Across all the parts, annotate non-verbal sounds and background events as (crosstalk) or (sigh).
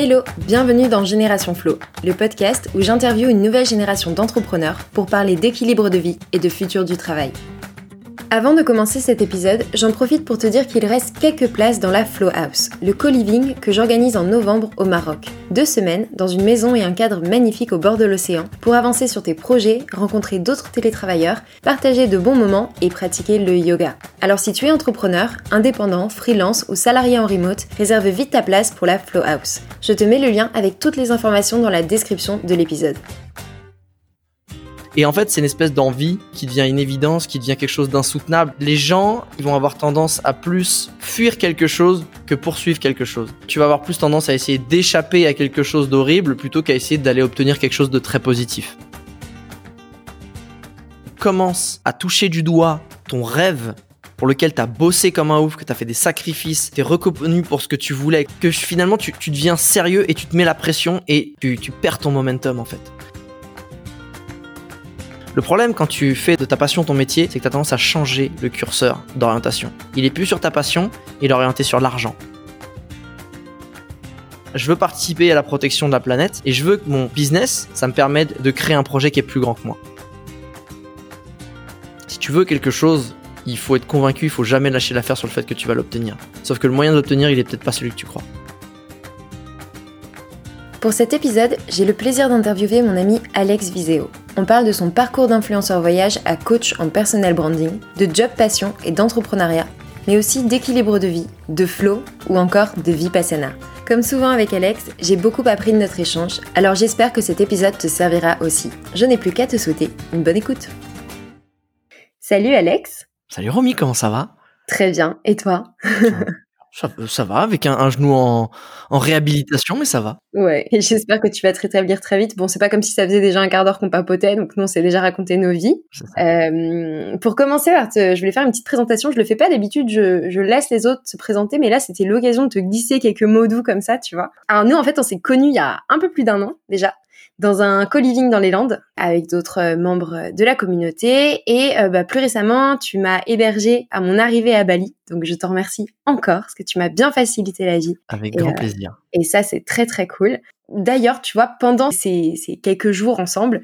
Hello, bienvenue dans Génération Flow, le podcast où j'interviewe une nouvelle génération d'entrepreneurs pour parler d'équilibre de vie et de futur du travail. Avant de commencer cet épisode, j'en profite pour te dire qu'il reste quelques places dans la Flow House, le co-living que j'organise en novembre au Maroc. Deux semaines dans une maison et un cadre magnifique au bord de l'océan pour avancer sur tes projets, rencontrer d'autres télétravailleurs, partager de bons moments et pratiquer le yoga. Alors si tu es entrepreneur, indépendant, freelance ou salarié en remote, réserve vite ta place pour la Flow House. Je te mets le lien avec toutes les informations dans la description de l'épisode. Et en fait, c'est une espèce d'envie qui devient une évidence, qui devient quelque chose d'insoutenable. Les gens, ils vont avoir tendance à plus fuir quelque chose que poursuivre quelque chose. Tu vas avoir plus tendance à essayer d'échapper à quelque chose d'horrible plutôt qu'à essayer d'aller obtenir quelque chose de très positif. Commence à toucher du doigt ton rêve pour lequel tu as bossé comme un ouf, que tu as fait des sacrifices, tu es reconnu pour ce que tu voulais, que finalement tu, deviens sérieux et tu te mets la pression et tu perds ton momentum en fait. Le problème quand tu fais de ta passion ton métier, c'est que tu as tendance à changer le curseur d'orientation. Il est plus sur ta passion, il est orienté sur l'argent. Je veux participer à la protection de la planète et je veux que mon business, ça me permette de créer un projet qui est plus grand que moi. Si tu veux quelque chose, il faut être convaincu, il faut jamais lâcher l'affaire sur le fait que tu vas l'obtenir. Sauf que le moyen d'obtenir, il est peut-être pas celui que tu crois. Pour cet épisode, j'ai le plaisir d'interviewer mon ami Alex Viseo. On parle de son parcours d'influenceur voyage à coach en personal branding, de job passion et d'entrepreneuriat, mais aussi d'équilibre de vie, de flow ou encore de vipassana. Comme souvent avec Alex, j'ai beaucoup appris de notre échange, alors j'espère que cet épisode te servira aussi. Je n'ai plus qu'à te souhaiter une bonne écoute. Salut Alex. Salut Romy, comment ça va? Très bien, et toi? Ça, va, avec un, genou en, réhabilitation, mais ça va. Ouais, et j'espère que tu vas te rétablir très vite. Bon, c'est pas comme si ça faisait déjà un quart d'heure qu'on papotait, donc nous, on s'est déjà raconté nos vies. Euh, pour commencer, je voulais faire une petite présentation. Je le fais pas d'habitude, je, je laisse les autres se présenter, mais là, c'était l'occasion de te glisser quelques mots doux comme ça, tu vois. Alors nous, en fait, on s'est connus il y a un peu plus d'un an déjà dans un co-living dans les Landes avec d'autres euh, membres de la communauté. Et euh, bah, plus récemment, tu m'as hébergé à mon arrivée à Bali. Donc je te remercie encore parce que tu m'as bien facilité la vie. Avec grand euh, plaisir. Et ça, c'est très très cool. D'ailleurs, tu vois, pendant ces, ces quelques jours ensemble,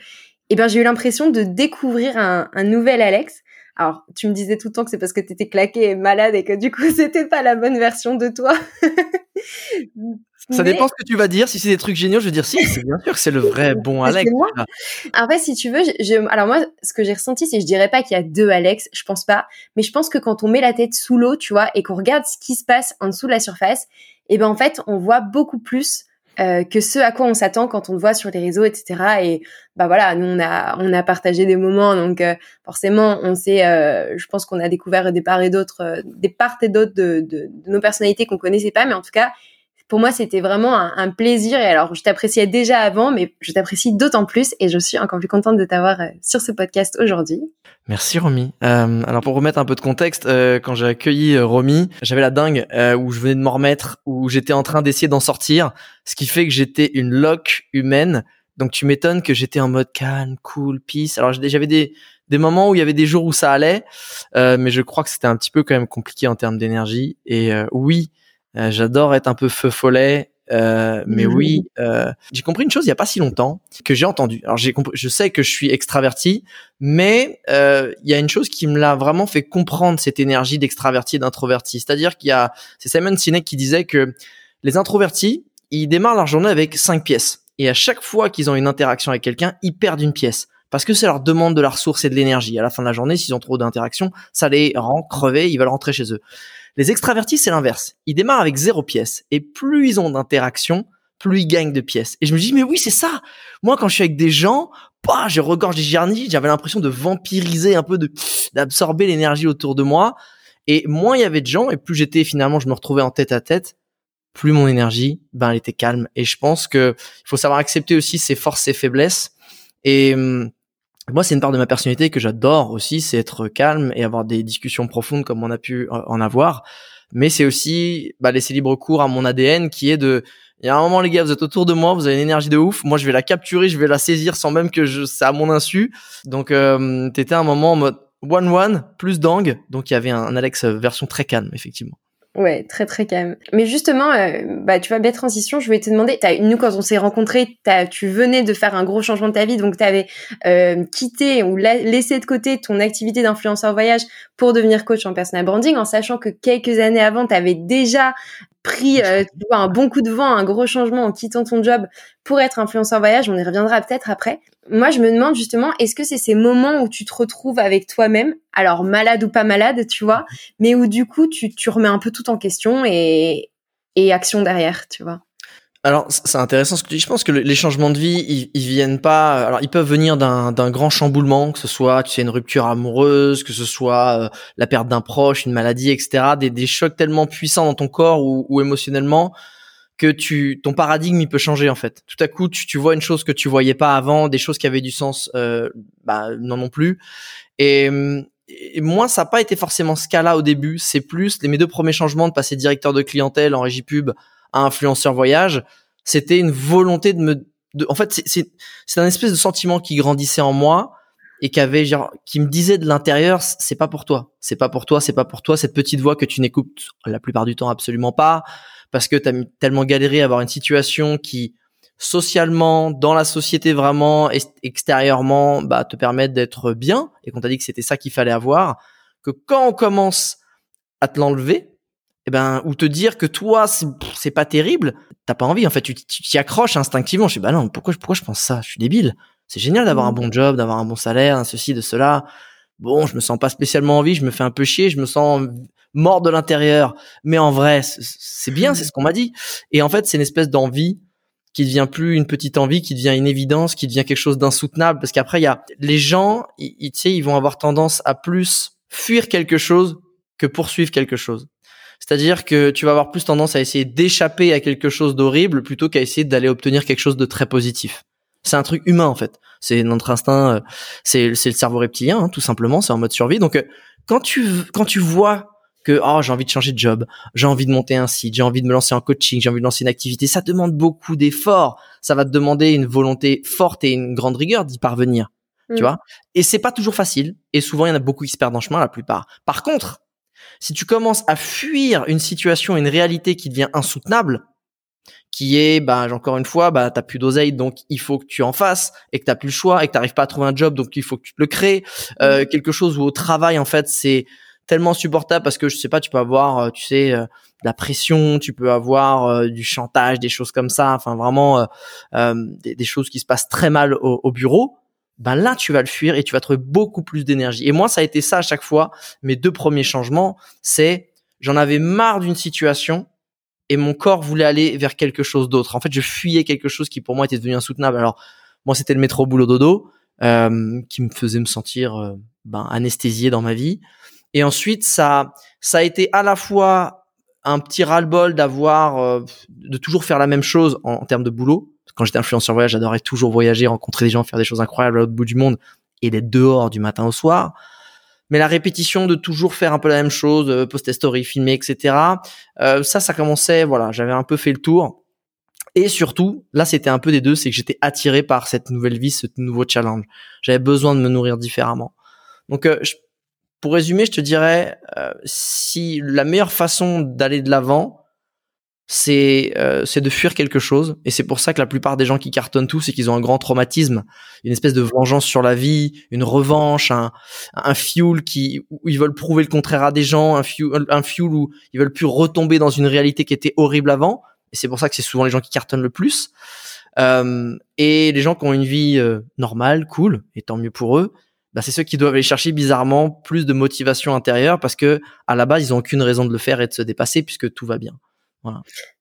eh ben, j'ai eu l'impression de découvrir un, un nouvel Alex. Alors, tu me disais tout le temps que c'est parce que tu étais claqué et malade et que du coup, (laughs) c'était pas la bonne version de toi. (laughs) Ça dépend ce que tu vas dire. Si c'est des trucs géniaux, je veux dire si, c'est bien sûr que c'est le (laughs) vrai bon Alex. Moi. En fait, si tu veux, je, alors moi, ce que j'ai ressenti, c'est je dirais pas qu'il y a deux Alex, je pense pas, mais je pense que quand on met la tête sous l'eau, tu vois, et qu'on regarde ce qui se passe en dessous de la surface, et eh ben en fait, on voit beaucoup plus euh, que ce à quoi on s'attend quand on le voit sur les réseaux, etc. Et bah voilà, nous on a on a partagé des moments, donc euh, forcément on sait, euh, je pense qu'on a découvert des parts et d'autres, des parts et d'autres de, de, de, nos personnalités qu'on connaissait pas, mais en tout cas pour moi, c'était vraiment un, plaisir. Et alors, je t'appréciais déjà avant, mais je t'apprécie d'autant plus et je suis encore plus contente de t'avoir euh, sur ce podcast aujourd'hui. Merci Romy. Euh, alors pour remettre un peu de contexte, euh, quand j'ai accueilli Romy, j'avais la dingue où je venais de m'en remettre, où j'étais en train d'essayer d'en sortir, ce qui fait que j'étais une loque humaine. Donc tu m'étonnes que j'étais en mode calme, cool, peace. Alors j'avais des moments où il y avait des jours où ça allait, mais je crois que c'était un petit peu quand même compliqué en termes d'énergie. Et oui, j'adore être un peu feu follet. Euh, mais oui, euh, j'ai compris une chose il y a pas si longtemps que j'ai entendu. Alors j'ai je sais que je suis extraverti, mais euh, il y a une chose qui me l'a vraiment fait comprendre cette énergie d'extraverti et d'introverti. C'est-à-dire qu'il y a, c'est Simon Sinek qui disait que les introvertis, ils démarrent leur journée avec cinq pièces, et à chaque fois qu'ils ont une interaction avec quelqu'un, ils perdent une pièce parce que ça leur demande de la ressource et de l'énergie. À la fin de la journée, s'ils ont trop d'interactions, ça les rend crevés, ils veulent rentrer chez eux. Les extravertis, c'est l'inverse. Ils démarrent avec zéro pièce. Et plus ils ont d'interactions, plus ils gagnent de pièces. Et je me dis, mais oui, c'est ça. Moi, quand je suis avec des gens, bah, je regorge jarnis, j'avais l'impression de vampiriser un peu, de d'absorber l'énergie autour de moi. Et moins il y avait de gens, et plus j'étais finalement, je me retrouvais en tête à tête, plus mon énergie, ben, elle était calme. Et je pense que il faut savoir accepter aussi ses forces, ses faiblesses. Et hum, moi, c'est une part de ma personnalité que j'adore aussi, c'est être calme et avoir des discussions profondes comme on a pu en avoir. Mais c'est aussi bah, laisser libre cours à mon ADN qui est de, il y a un moment les gars, vous êtes autour de moi, vous avez une énergie de ouf. Moi, je vais la capturer, je vais la saisir sans même que je, c'est à mon insu. Donc, euh, t'étais un moment en mode one one plus dang. Donc, il y avait un, Alex version très calme, effectivement. Ouais, très très calme. Mais justement, euh, bah tu vois, belle transition. Je voulais te demander, as, nous quand on s'est rencontrés, tu venais de faire un gros changement de ta vie, donc tu avais euh, quitté ou laissé de côté ton activité d'influenceur voyage pour devenir coach en personal branding, en sachant que quelques années avant, tu avais déjà pris euh, un bon coup de vent, un gros changement en quittant ton job pour être influenceur voyage. On y reviendra peut-être après. Moi, je me demande justement, est-ce que c'est ces moments où tu te retrouves avec toi-même, alors malade ou pas malade, tu vois, mais où du coup tu, tu remets un peu tout en question et, et action derrière, tu vois? Alors c'est intéressant ce que. Je pense que les changements de vie, ils, viennent pas. Alors ils peuvent venir d'un grand chamboulement, que ce soit tu sais une rupture amoureuse, que ce soit euh, la perte d'un proche, une maladie, etc. Des, des chocs tellement puissants dans ton corps ou, ou, émotionnellement que tu ton paradigme il peut changer en fait. Tout à coup tu, tu vois une chose que tu voyais pas avant, des choses qui avaient du sens, euh, bah non non plus. Et, et moi ça n'a pas été forcément ce cas-là au début. C'est plus les mes deux premiers changements de passer directeur de clientèle en régie pub influenceur voyage, c'était une volonté de me, de, en fait, c'est c'est un espèce de sentiment qui grandissait en moi et qui avait genre, qui me disait de l'intérieur, c'est pas pour toi, c'est pas pour toi, c'est pas pour toi, cette petite voix que tu n'écoutes la plupart du temps absolument pas, parce que t'as tellement galéré à avoir une situation qui socialement, dans la société vraiment, extérieurement, bah, te permettre d'être bien, et qu'on t'a dit que c'était ça qu'il fallait avoir, que quand on commence à te l'enlever, eh ben, ou te dire que toi, c'est pas terrible, t'as pas envie. En fait, tu t'y accroches instinctivement. Je dis, bah non, pourquoi, pourquoi je pense ça? Je suis débile. C'est génial d'avoir un mmh. bon job, d'avoir un bon salaire, ceci, de cela. Bon, je me sens pas spécialement envie, je me fais un peu chier, je me sens mort de l'intérieur. Mais en vrai, c'est bien, c'est ce qu'on m'a dit. Et en fait, c'est une espèce d'envie qui devient plus une petite envie, qui devient une évidence, qui devient quelque chose d'insoutenable. Parce qu'après, il y a les gens, ils, tu sais, ils vont avoir tendance à plus fuir quelque chose que poursuivre quelque chose. C'est-à-dire que tu vas avoir plus tendance à essayer d'échapper à quelque chose d'horrible plutôt qu'à essayer d'aller obtenir quelque chose de très positif. C'est un truc humain en fait. C'est notre instinct, euh, c'est le cerveau reptilien hein, tout simplement. C'est en mode survie. Donc euh, quand tu quand tu vois que oh j'ai envie de changer de job, j'ai envie de monter un site, j'ai envie de me lancer en coaching, j'ai envie de lancer une activité, ça demande beaucoup d'efforts. Ça va te demander une volonté forte et une grande rigueur d'y parvenir. Tu mm. vois Et c'est pas toujours facile. Et souvent il y en a beaucoup qui se perdent en chemin, la plupart. Par contre, si tu commences à fuir une situation, une réalité qui devient insoutenable, qui est, bah, encore une fois, bah, t'as plus d'oseille, donc il faut que tu en fasses, et que t'as plus le choix, et que t'arrives pas à trouver un job, donc il faut que tu te le crées. Euh, quelque chose où au travail, en fait, c'est tellement supportable parce que je sais pas, tu peux avoir, euh, tu sais, euh, de la pression, tu peux avoir du chantage, des choses comme ça, enfin vraiment des, choses qui se passent très mal au bureau ben là tu vas le fuir et tu vas trouver beaucoup plus d'énergie. Et moi ça a été ça à chaque fois. Mes deux premiers changements, c'est j'en avais marre d'une situation et mon corps voulait aller vers quelque chose d'autre. En fait, je fuyais quelque chose qui pour moi était devenu insoutenable. Alors moi c'était le métro boulot dodo euh, qui me faisait me sentir euh, ben, anesthésié dans ma vie. Et ensuite ça ça a été à la fois un petit ras-le-bol d'avoir euh, de toujours faire la même chose en termes de boulot quand j'étais influenceur voyage, j'adorais toujours voyager, rencontrer des gens, faire des choses incroyables à l'autre bout du monde et d'être dehors du matin au soir. Mais la répétition de toujours faire un peu la même chose, euh, poster story, filmer, etc. Euh, ça, ça commençait, voilà, j'avais un peu fait le tour. Et surtout, là, c'était un peu des deux, c'est que j'étais attiré par cette nouvelle vie, ce nouveau challenge. J'avais besoin de me nourrir différemment. Donc, euh, pour résumer, je te dirais, si la meilleure façon d'aller de l'avant, c'est euh, de fuir quelque chose. Et c'est pour ça que la plupart des gens qui cartonnent tout c'est qu'ils ont un grand traumatisme. Une espèce de vengeance sur la vie une revanche un un fuel qui où ils veulent prouver le contraire à des gens un fuel un où ils veulent plus retomber dans une réalité qui était horrible avant. Et c'est pour ça que c'est souvent les gens qui cartonnent le plus. Euh, et les gens qui ont une vie euh, normale cool et tant mieux pour eux bah, c'est ceux qui doivent aller chercher bizarrement plus de motivation intérieure parce que à la base ils ont aucune raison de le faire et de se dépasser puisque tout va bien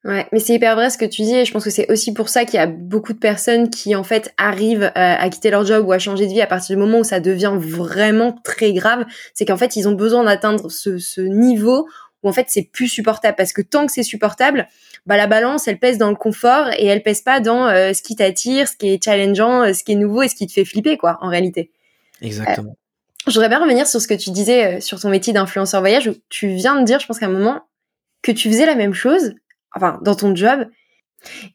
Ouais, mais c'est hyper vrai ce que tu dis et je pense que c'est aussi pour ça qu'il y a beaucoup de personnes qui en fait arrivent euh, à quitter leur job ou à changer de vie à partir du moment où ça devient vraiment très grave. C'est qu'en fait ils ont besoin d'atteindre ce, ce niveau où en fait c'est plus supportable parce que tant que c'est supportable, bah la balance elle pèse dans le confort et elle pèse pas dans euh, ce qui t'attire, ce qui est challengeant, euh, ce qui est nouveau et ce qui te fait flipper quoi en réalité. Exactement. je voudrais bien revenir sur ce que tu disais sur ton métier d'influenceur voyage où tu viens de dire, je pense qu'à un moment, que tu faisais la même chose, enfin dans ton job.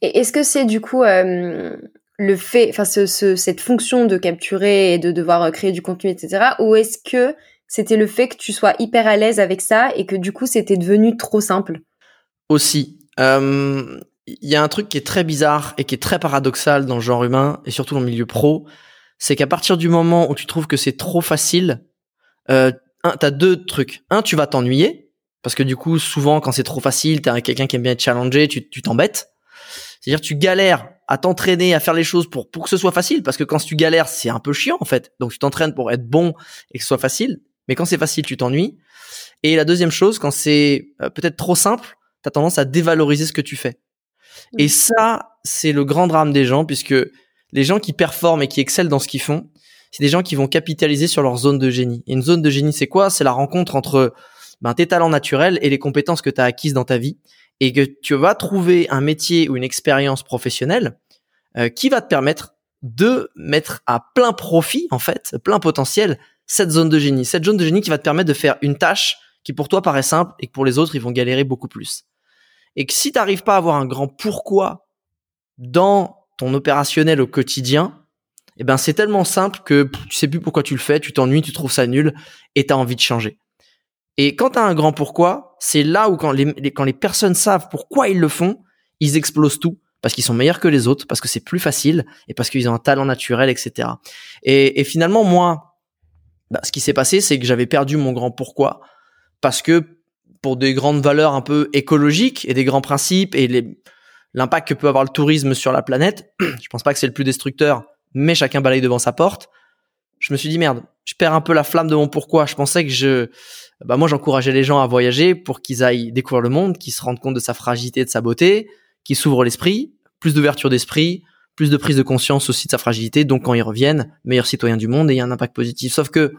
Et est-ce que c'est du coup euh, le fait, enfin ce, cette fonction de capturer et de devoir euh, créer du contenu, etc. Ou est-ce que c'était le fait que tu sois hyper à l'aise avec ça et que du coup c'était devenu trop simple? Aussi. Euh, il y a un truc qui est très bizarre et qui est très paradoxal dans le genre humain et surtout dans le milieu pro, c'est qu'à partir du moment où tu trouves que c'est trop facile, euh, t'as deux trucs. Un, tu vas t'ennuyer parce que du coup, souvent quand c'est trop facile, t'es quelqu'un qui aime bien être challengé, tu t'embêtes. C'est-à-dire tu galères à t'entraîner à faire les choses pour pour que ce soit facile parce que quand tu galères, c'est un peu chiant en fait. Donc tu t'entraînes pour être bon et que ce soit facile, mais quand c'est facile, tu t'ennuies. Et la deuxième chose, quand c'est euh, peut-être trop simple, t'as tendance à dévaloriser ce que tu fais. Et ça, c'est le grand drame des gens, puisque les gens qui performent et qui excellent dans ce qu'ils font, c'est des gens qui vont capitaliser sur leur zone de génie. Et une zone de génie, c'est quoi? C'est la rencontre entre ben, tes talents naturels et les compétences que tu as acquises dans ta vie, et que tu vas trouver un métier ou une expérience professionnelle euh, qui va te permettre de mettre à plein profit, en fait, plein potentiel, cette zone de génie. Cette zone de génie qui va te permettre de faire une tâche qui pour toi paraît simple et que pour les autres, ils vont galérer beaucoup plus et que si tu pas à avoir un grand pourquoi dans ton opérationnel au quotidien, eh ben c'est tellement simple que tu sais plus pourquoi tu le fais, tu t'ennuies, tu trouves ça nul et tu as envie de changer. Et quand tu un grand pourquoi, c'est là où quand les, quand les personnes savent pourquoi ils le font, ils explosent tout parce qu'ils sont meilleurs que les autres, parce que c'est plus facile et parce qu'ils ont un talent naturel, etc. Et, et finalement, moi, bah, ce qui s'est passé, c'est que j'avais perdu mon grand pourquoi parce que pour des grandes valeurs un peu écologiques et des grands principes et l'impact que peut avoir le tourisme sur la planète. (clears throat) je pense pas que c'est le plus destructeur, mais chacun balaye devant sa porte. Je me suis dit merde, je perds un peu la flamme de mon pourquoi. Je pensais que je, bah moi j'encourageais les gens à voyager pour qu'ils aillent découvrir le monde, qu'ils se rendent compte de sa fragilité, de sa beauté, qu'ils s'ouvrent l'esprit, plus d'ouverture d'esprit, plus de prise de conscience aussi de sa fragilité. Donc quand ils reviennent, meilleurs citoyens du monde et il y a un impact positif. Sauf que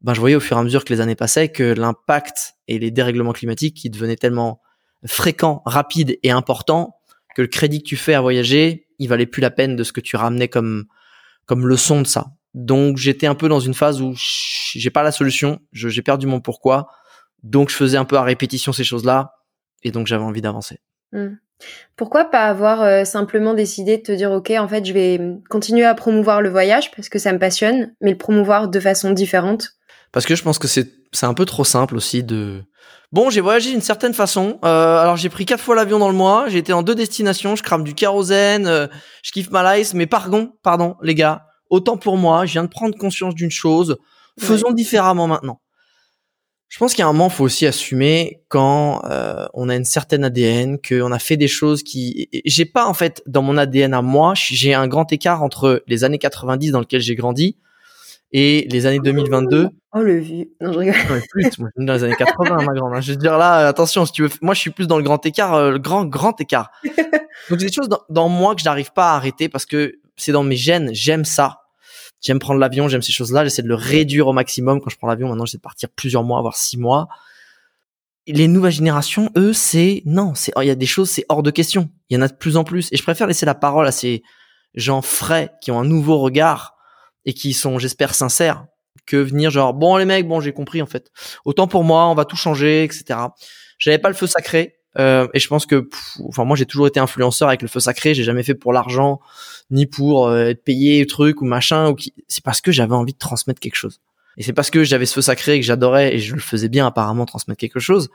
ben, je voyais au fur et à mesure que les années passaient que l'impact et les dérèglements climatiques qui devenaient tellement fréquents, rapides et importants que le crédit que tu fais à voyager, il valait plus la peine de ce que tu ramenais comme comme leçon de ça. Donc j'étais un peu dans une phase où j'ai pas la solution, j'ai perdu mon pourquoi, donc je faisais un peu à répétition ces choses-là, et donc j'avais envie d'avancer. Mmh. Pourquoi pas avoir euh, simplement décidé de te dire ok en fait je vais continuer à promouvoir le voyage parce que ça me passionne, mais le promouvoir de façon différente? Parce que je pense que c'est c'est un peu trop simple aussi de bon j'ai voyagé d'une certaine façon. Euh, alors j'ai pris quatre fois l'avion dans le mois. J'ai été en deux destinations. Je crame du kérosène euh, je kiffe ma life. Mais pardon pardon les gars autant pour moi je viens de prendre conscience d'une chose faisons différemment maintenant je pense qu'il y a un moment faut aussi assumer quand euh, on a une certaine ADN qu'on a fait des choses qui j'ai pas en fait dans mon ADN à moi j'ai un grand écart entre les années 90 dans lesquelles j'ai grandi et les années 2022. Oh le vieux. Non, je rigole. plus, moi, dans les années 80, ma grande. Hein. Je veux dire là, attention, si tu veux, moi je suis plus dans le grand écart, euh, le grand grand écart. (laughs) Donc c'est des choses dans, dans moi que je n'arrive pas à arrêter parce que c'est dans mes gènes. J'aime ça. J'aime prendre l'avion, j'aime ces choses-là. J'essaie de le réduire au maximum quand je prends l'avion. Maintenant, j'essaie de partir plusieurs mois, voire six mois. les nouvelles générations, eux, c'est non, c'est il y a des choses, c'est hors de question. Il y en a de plus en plus, et je préfère laisser la parole à ces gens frais qui ont un nouveau regard et qui sont, j'espère, sincères, que venir genre bon les mecs, bon j'ai compris en fait. Autant pour moi, on va tout changer, etc. J'avais pas le feu sacré. Euh, et je pense que, enfin moi j'ai toujours été influenceur avec le feu sacré. J'ai jamais fait pour l'argent, ni pour euh, être payé truc ou machin. Ou qui... C'est parce que j'avais envie de transmettre quelque chose. Et c'est parce que j'avais ce feu sacré et que j'adorais et je le faisais bien apparemment transmettre quelque chose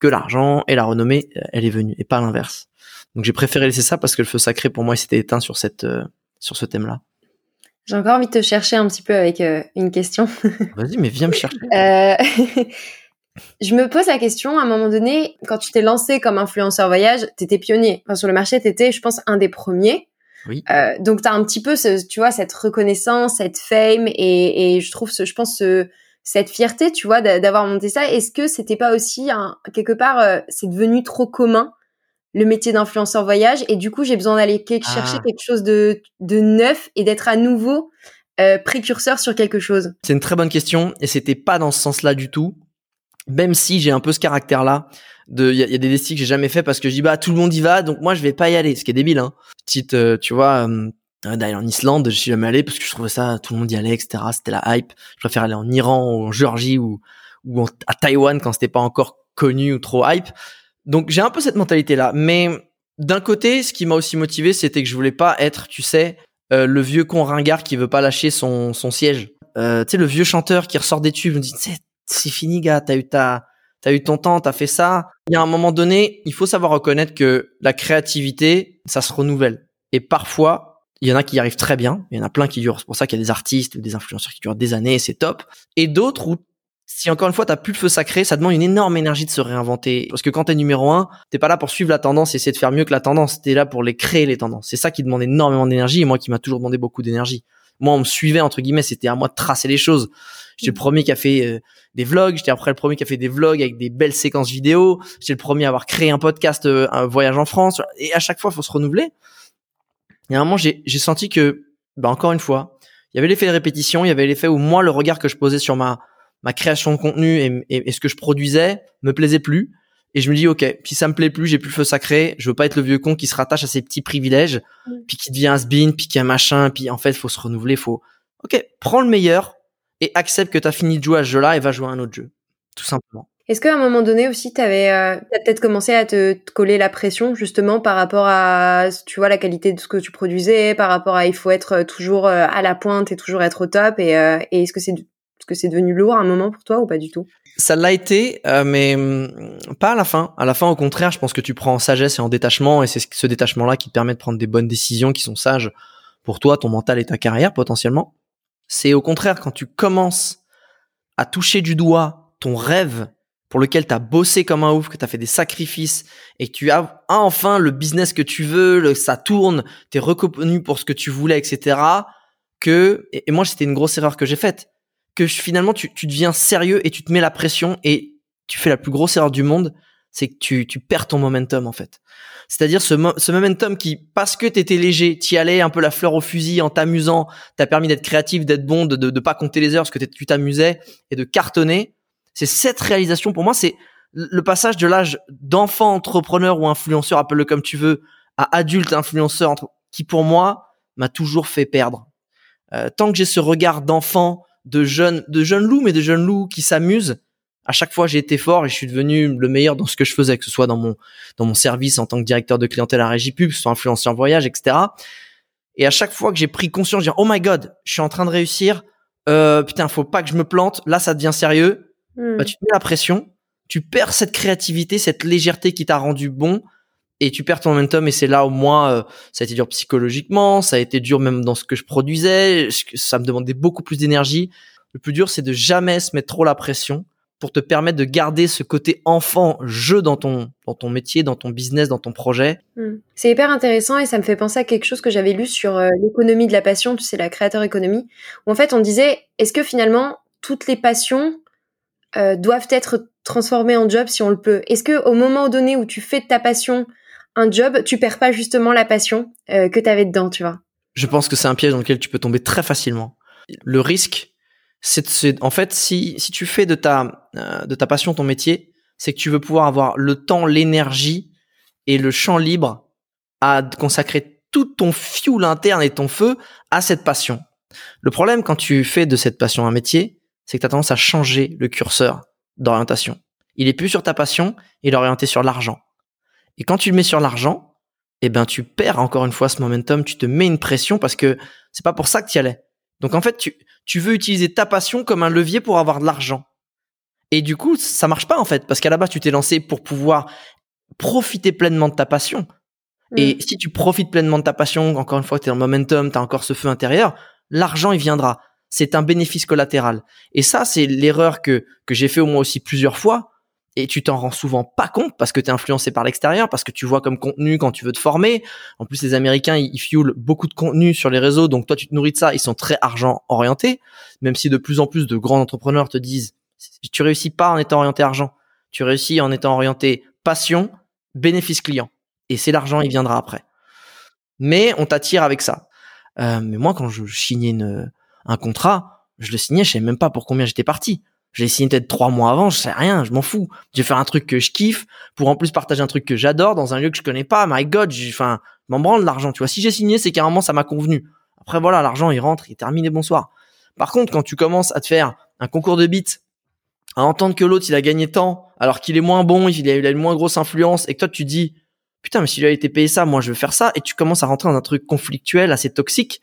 que l'argent et la renommée, euh, elle est venue et pas l'inverse. Donc j'ai préféré laisser ça parce que le feu sacré pour moi s'était éteint sur cette euh, sur ce thème-là. J'ai encore envie de te chercher un petit peu avec euh, une question. (laughs) Vas-y, mais viens me chercher. Euh, (laughs) je me pose la question, à un moment donné, quand tu t'es lancé comme influenceur voyage, t'étais pionnier. Enfin, sur le marché, t'étais, je pense, un des premiers. Oui. Euh, donc, t'as un petit peu, ce, tu vois, cette reconnaissance, cette fame, et, et je trouve, ce, je pense, ce, cette fierté, tu vois, d'avoir monté ça. Est-ce que c'était pas aussi, un, quelque part, euh, c'est devenu trop commun le métier d'influenceur voyage et du coup j'ai besoin d'aller chercher ah. quelque chose de, de neuf et d'être à nouveau euh, précurseur sur quelque chose? C'est une très bonne question et c'était pas dans ce sens-là du tout. Même si j'ai un peu ce caractère-là, de il y, a des destins que j'ai jamais fait parce que je dis bah tout le monde y va donc moi je vais pas y aller, ce qui est débile. Hein. Petite, euh, tu vois, euh, d'aller en Islande, je suis jamais allé parce que je trouvais ça tout le monde y allait, etc. C'était la hype. Je préfère aller en Iran ou en Géorgie ou ou à Taïwan quand c'était pas encore connu ou trop hype. Donc j'ai un peu cette mentalité là, mais d'un côté, ce qui m'a aussi motivé, c'était que je voulais pas être, tu sais, euh, le vieux con ringard qui veut pas lâcher son, son siège. euh, tu sais, le vieux chanteur qui ressort des tubes, me dit, c'est fini, gars, t'as eu ta, t'as eu ton temps, t'as fait ça. Il y a un moment donné, il faut savoir reconnaître que la créativité, ça se renouvelle. Et parfois, il y en a qui y arrivent très bien. Il y en a plein qui durent. C'est pour ça qu'il y a des artistes ou des influenceurs qui durent des années c'est top. Et d'autres où si encore une fois t'as plus le feu sacré, ça demande une énorme énergie de se réinventer. Parce que quand t'es numéro un, t'es pas là pour suivre la tendance et essayer de faire mieux que la tendance. T'es là pour les créer les tendances. C'est ça qui demande énormément d'énergie et moi qui m'a toujours demandé beaucoup d'énergie. Moi, on me suivait entre guillemets, c'était à moi de tracer les choses. J'étais le premier qui a fait euh, des vlogs. J'étais après le premier qui a fait des vlogs avec des belles séquences vidéo. J'étais le premier à avoir créé un podcast, euh, un voyage en France. Et à chaque fois, il faut se renouveler. Et à un moment, j'ai senti que, bah encore une fois, il y avait l'effet de répétition. Il y avait l'effet où moi, le regard que je posais sur ma ma création de contenu et, et, ce que je produisais me plaisait plus. Et je me dis, ok, si ça me plaît plus, j'ai plus le feu sacré, je veux pas être le vieux con qui se rattache à ses petits privilèges, mm. puis qui devient un spin, puis qui a un machin, puis en fait, faut se renouveler, faut, ok, prends le meilleur et accepte que tu as fini de jouer à ce jeu-là et va jouer à un autre jeu. Tout simplement. Est-ce qu'à un moment donné aussi, tu avais euh, peut-être commencé à te, coller la pression justement par rapport à, tu vois, la qualité de ce que tu produisais, par rapport à il faut être toujours euh, à la pointe et toujours être au top, et, euh, et est-ce que c'est est-ce que c'est devenu lourd à un moment pour toi ou pas du tout? Ça l'a été, euh, mais hum, pas à la fin. À la fin, au contraire, je pense que tu prends en sagesse et en détachement, et c'est ce détachement-là qui te permet de prendre des bonnes décisions qui sont sages pour toi, ton mental et ta carrière potentiellement. C'est au contraire quand tu commences à toucher du doigt ton rêve pour lequel tu as bossé comme un ouf, que tu as fait des sacrifices et que tu as enfin le business que tu veux, le, ça tourne, tu es reconnu pour ce que tu voulais, etc. Que, et moi, c'était une grosse erreur que j'ai faite que finalement tu, deviens sérieux et tu te mets la pression et tu fais la plus grosse erreur du monde, c'est que tu perds ton momentum en fait. C'est-à-dire ce, ce momentum qui, parce que t'étais léger, t'y allais un peu la fleur au fusil en t'amusant, t'as permis d'être créatif, d'être bon, de, de, pas compter les heures parce que tu t'amusais et de cartonner. C'est cette réalisation pour moi, c'est le passage de l'âge d'enfant entrepreneur ou influenceur, appelle-le comme tu veux, à adulte influenceur, qui pour moi m'a toujours fait perdre. Euh, tant que j'ai ce regard d'enfant de jeunes, de jeunes loups, mais de jeunes loups qui s'amusent. À chaque fois, j'ai été fort et je suis devenu le meilleur dans ce que je faisais, que ce soit dans mon dans mon service en tant que directeur de clientèle à Régie Pub, que ce soit influenceur en voyage, etc. Et à chaque fois que j'ai pris conscience, dire oh my god, je suis en train de réussir. Euh, putain, faut pas que je me plante. Là, ça devient sérieux. Hmm. Bah, tu te mets la pression, tu perds cette créativité, cette légèreté qui t'a rendu bon et tu perds ton momentum et c'est là au moins euh, ça a été dur psychologiquement, ça a été dur même dans ce que je produisais, ça me demandait beaucoup plus d'énergie. Le plus dur c'est de jamais se mettre trop la pression pour te permettre de garder ce côté enfant jeu dans ton dans ton métier, dans ton business, dans ton projet. Hmm. C'est hyper intéressant et ça me fait penser à quelque chose que j'avais lu sur euh, l'économie de la passion, tu sais la créateur économie où en fait on disait est-ce que finalement toutes les passions euh, doivent être transformées en job si on le peut? Est-ce que au moment donné où tu fais de ta passion un job, tu perds pas justement la passion euh, que tu avais dedans, tu vois? Je pense que c'est un piège dans lequel tu peux tomber très facilement. Le risque, c'est en fait si si tu fais de ta euh, de ta passion ton métier, c'est que tu veux pouvoir avoir le temps, l'énergie et le champ libre à consacrer tout ton fuel interne et ton feu à cette passion. Le problème quand tu fais de cette passion un métier, c'est que tu as tendance à changer le curseur d'orientation. Il est plus sur ta passion, il est orienté sur l'argent. Et quand tu le mets sur l'argent, eh ben tu perds encore une fois ce momentum, tu te mets une pression parce que c'est pas pour ça que tu allais. Donc en fait, tu, tu veux utiliser ta passion comme un levier pour avoir de l'argent. Et du coup, ça marche pas en fait parce qu'à la base, tu t'es lancé pour pouvoir profiter pleinement de ta passion. Et mm. si tu profites pleinement de ta passion, encore une fois, tu es dans le momentum, tu as encore ce feu intérieur, l'argent il viendra. C'est un bénéfice collatéral. Et ça, c'est l'erreur que que j'ai fait au moins aussi plusieurs fois et tu t'en rends souvent pas compte parce que tu es influencé par l'extérieur, parce que tu vois comme contenu quand tu veux te former. En plus, les Américains, ils, fuelent beaucoup de contenu sur les réseaux, donc toi, tu te nourris de ça. Ils sont très argent orientés, même si de plus en plus de grands entrepreneurs te disent, tu réussis pas en étant orienté argent, tu réussis en étant orienté passion, bénéfice client. Et c'est l'argent, il viendra après. Mais on t'attire avec ça. Euh, mais moi, quand je signais une, un contrat, je le signais, je savais même pas pour combien j'étais parti. J'ai signé peut-être trois mois avant, je sais rien, je m'en fous. Je vais faire un truc que je kiffe pour en plus partager un truc que j'adore dans un lieu que je connais pas. My God, enfin, m'en branle l'argent. Tu vois, si j'ai signé, c'est qu'à un moment ça m'a convenu. Après voilà, l'argent il rentre, il est terminé, bonsoir. Par contre, quand tu commences à te faire un concours de bits, à entendre que l'autre il a gagné tant, alors qu'il est moins bon, il a, eu une moins grosse influence, et que toi tu dis putain mais s'il a été payé ça, moi je veux faire ça, et tu commences à rentrer dans un truc conflictuel, assez toxique,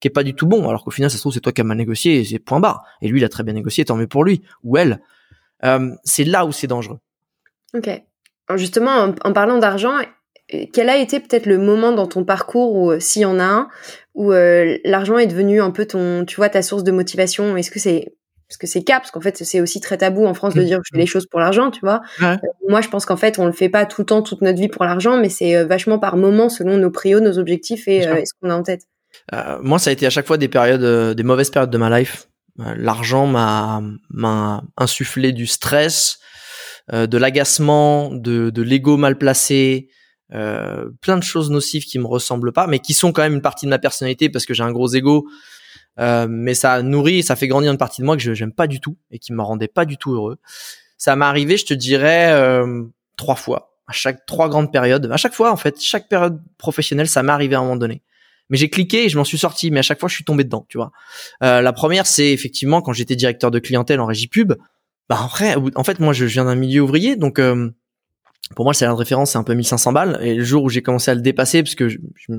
qui est pas du tout bon, alors qu'au final, ça se trouve, c'est toi qui as mal négocié et c'est point barre. Et lui, il a très bien négocié, tant mieux pour lui, ou elle. Euh, c'est là où c'est dangereux. Ok. Alors justement, en, parlant d'argent, quel a été peut-être le moment dans ton parcours où, euh, s'il y en a un, où euh, l'argent est devenu un peu ton, tu vois, ta source de motivation? Est-ce que c'est parce que c'est cap, parce qu'en fait c'est aussi très tabou en France de mmh. dire que je fais les choses pour l'argent, tu vois. moi, je pense qu'en fait on le fait pas tout le temps, toute notre vie pour l'argent, mais c'est vachement par moment selon nos prios, nos objectifs et, ce qu'on a en tête. Moi, ça a été à chaque fois des périodes, des mauvaises périodes de ma life. L'argent m'a m'a insufflé du stress, de l'agacement, de, de l'ego mal placé, euh, plein de choses nocives qui me ressemblent pas, mais qui sont quand même une partie de ma personnalité parce que j'ai un gros ego. Euh, mais ça nourrit, ça fait grandir une partie de moi que je j'aime pas du tout et qui me rendait pas du tout heureux. Ça m'est arrivé, je te dirais, euh, trois fois, à chaque trois grandes périodes. À chaque fois, en fait, chaque période professionnelle, ça m'est arrivé à un moment donné. Mais j'ai cliqué et je m'en suis sorti. Mais à chaque fois, je suis tombé dedans, tu vois. Euh, la première, c'est effectivement quand j'étais directeur de clientèle en régie pub. Bah après, en fait, moi, je viens d'un milieu ouvrier, donc euh, pour moi, le salaire de référence, c'est un peu 1500 balles. Et le jour où j'ai commencé à le dépasser, parce que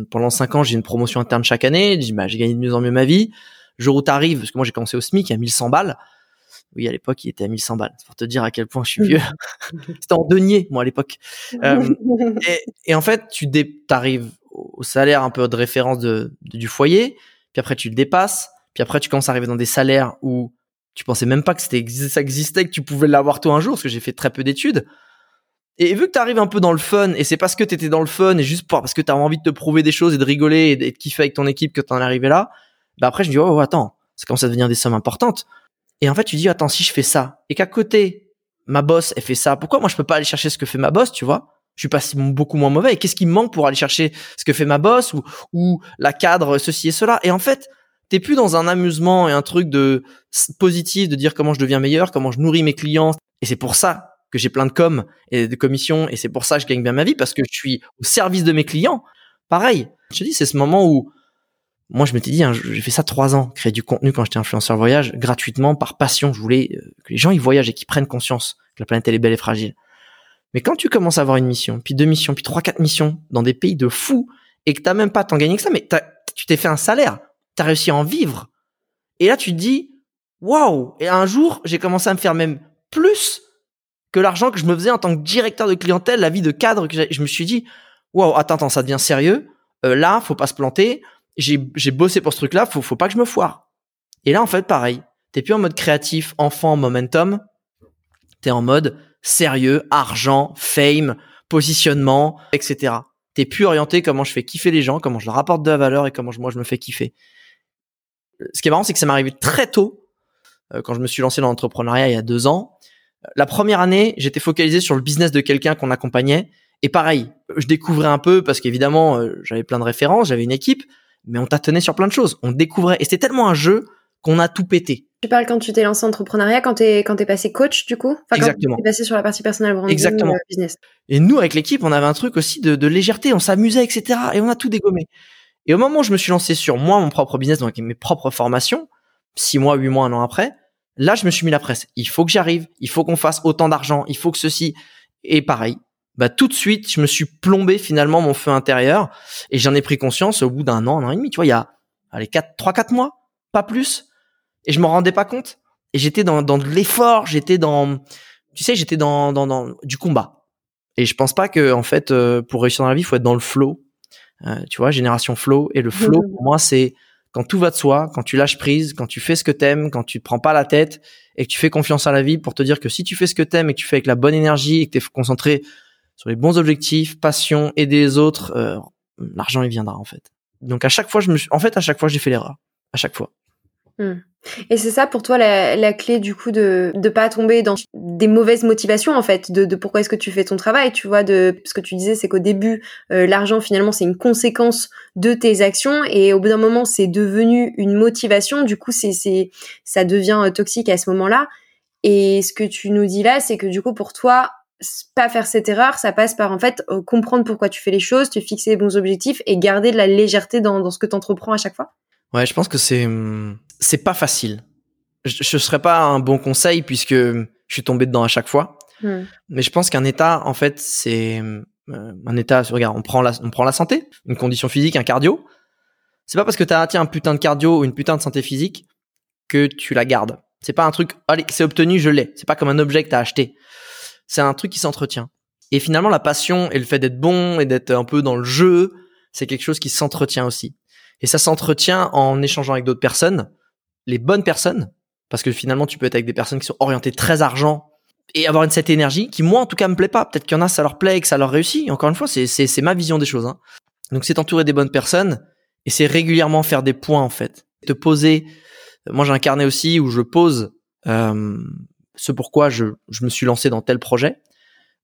pendant 5 ans, j'ai une promotion interne chaque année, bah, j'ai gagné de mieux en mieux ma vie. Le jour où t'arrives, parce que moi, j'ai commencé au SMIC à 1100 balles. Oui, à l'époque, il était à 1100 balles. C'est pour te dire à quel point je suis vieux. (laughs) C'était en denier, moi, à l'époque. Euh, (laughs) et, et, en fait, tu arrives au salaire un peu de référence de, du foyer, puis après, tu le dépasses, puis après, tu commences à arriver dans des salaires où tu pensais même pas que c'était, ça existait, que tu pouvais l'avoir toi un jour, parce que j'ai fait très peu d'études. Et vu que t'arrives un peu dans le fun, et c'est parce que t'étais dans le fun, et juste parce que t'as envie de te prouver des choses et de rigoler et de kiffer avec ton équipe que es arrivé là, bah après je me dis, oh, oh attends, ça commence à devenir des sommes importantes. Et en fait, tu dis, attends, si je fais ça, et qu'à côté, ma boss, elle fait ça, pourquoi moi je peux pas aller chercher ce que fait ma boss, tu vois? Je suis pas beaucoup moins mauvais. Qu'est-ce qui me manque pour aller chercher ce que fait ma boss ou, ou la cadre, ceci et cela? Et en fait, t'es plus dans un amusement et un truc de positif, de dire comment je deviens meilleur, comment je nourris mes clients. Et c'est pour ça que j'ai plein de com et de commissions et c'est pour ça que je gagne bien ma vie parce que je suis au service de mes clients. Pareil, je te dis, c'est ce moment où moi je m'étais dit, hein, j'ai fait ça trois ans, créer du contenu quand j'étais influenceur voyage gratuitement par passion. Je voulais euh, que les gens ils voyagent et qu'ils prennent conscience que la planète elle est belle et fragile. Mais quand tu commences à avoir une mission, puis deux missions, puis trois quatre missions dans des pays de fous et que t'as même pas tant gagné que ça, mais tu t'es fait un salaire, t'as réussi à en vivre. Et là tu te dis, waouh Et un jour j'ai commencé à me faire même plus que l'argent que je me faisais en tant que directeur de clientèle, la vie de cadre que je me suis dit, waouh, attends, attends, ça devient sérieux. Euh, là, faut pas se planter. J'ai, bossé pour ce truc-là, faut, faut pas que je me foire. Et là, en fait, pareil. T'es plus en mode créatif, enfant, momentum. T'es en mode sérieux, argent, fame, positionnement, etc. T'es plus orienté comment je fais kiffer les gens, comment je leur apporte de la valeur et comment moi je me fais kiffer. Ce qui est marrant, c'est que ça m'est arrivé très tôt, euh, quand je me suis lancé dans l'entrepreneuriat il y a deux ans. La première année, j'étais focalisé sur le business de quelqu'un qu'on accompagnait. Et pareil, je découvrais un peu parce qu'évidemment, euh, j'avais plein de références, j'avais une équipe, mais on tâtonnait sur plein de choses. On découvrait. Et c'était tellement un jeu qu'on a tout pété. Tu parles quand tu t'es lancé en entrepreneuriat, quand t'es quand es passé coach du coup, enfin, Exactement. Quand t'es passé sur la partie personnelle branding, Exactement. Euh, business. Et nous avec l'équipe, on avait un truc aussi de, de légèreté, on s'amusait, etc. Et on a tout dégommé. Et au moment où je me suis lancé sur moi, mon propre business, donc mes propres formations, six mois, huit mois, un an après, Là, je me suis mis la presse. Il faut que j'arrive. Il faut qu'on fasse autant d'argent. Il faut que ceci. Et pareil. Bah, tout de suite, je me suis plombé finalement mon feu intérieur et j'en ai pris conscience au bout d'un an, un an et demi. Tu vois, il y a, allez, quatre, trois, quatre mois, pas plus. Et je m'en rendais pas compte. Et j'étais dans, dans de l'effort. J'étais dans, tu sais, j'étais dans, dans, dans du combat. Et je pense pas que, en fait, euh, pour réussir dans la vie, il faut être dans le flow. Euh, tu vois, génération flow. Et le flow, pour moi, c'est quand tout va de soi, quand tu lâches prise, quand tu fais ce que t'aimes, quand tu te prends pas la tête et que tu fais confiance à la vie pour te dire que si tu fais ce que t'aimes et que tu fais avec la bonne énergie et que tu es concentré sur les bons objectifs, passion, aider les autres, euh, l'argent il viendra en fait. Donc à chaque fois, je me suis... en fait à chaque fois j'ai fait l'erreur, à chaque fois. Hmm. Et c'est ça pour toi la, la, clé du coup de de pas tomber dans des mauvaises motivations en fait de, de pourquoi est-ce que tu fais ton travail tu vois de ce que tu disais c'est qu'au début euh, l'argent finalement c'est une conséquence de tes actions et au bout d'un moment c'est devenu une motivation du coup c'est c'est ça devient euh, toxique à ce moment-là et ce que tu nous dis là c'est que du coup pour toi pas faire cette erreur, ça passe par en fait euh, comprendre pourquoi tu fais les choses, te fixer les bons objectifs et garder de la légèreté dans, dans ce que tu entreprends à chaque fois. Ouais, je pense que c'est hum, c'est pas facile. Je, je serais pas un bon conseil puisque je suis tombé dedans à chaque fois. Hmm. Mais je pense qu'un état, en fait, c'est euh, un état. Regarde, on prend la, on prend la santé, une condition physique, un cardio. c'est pas parce que t'as tiens un putain de cardio ou une putain de santé physique que tu la gardes. C'est pas un truc, allez, c'est obtenu, je l'ai. C'est pas comme un objet que t'as acheté. C'est un truc qui s'entretient. Et finalement, la passion et le fait d'être bon et d'être un peu dans le jeu, c'est quelque chose qui s'entretient aussi. Et ça s'entretient en échangeant avec d'autres personnes, les bonnes personnes, parce que finalement, tu peux être avec des personnes qui sont orientées très argent et avoir une, cette énergie qui, moi, en tout cas, me plaît pas. Peut-être qu'il y en a, ça leur plaît et que ça leur réussit. Encore une fois, c'est, ma vision des choses. Hein. Donc, c'est entouré des bonnes personnes et c'est régulièrement faire des points, en fait. Te poser. Moi, j'ai un carnet aussi où je pose euh, ce pourquoi je, je me suis lancé dans tel projet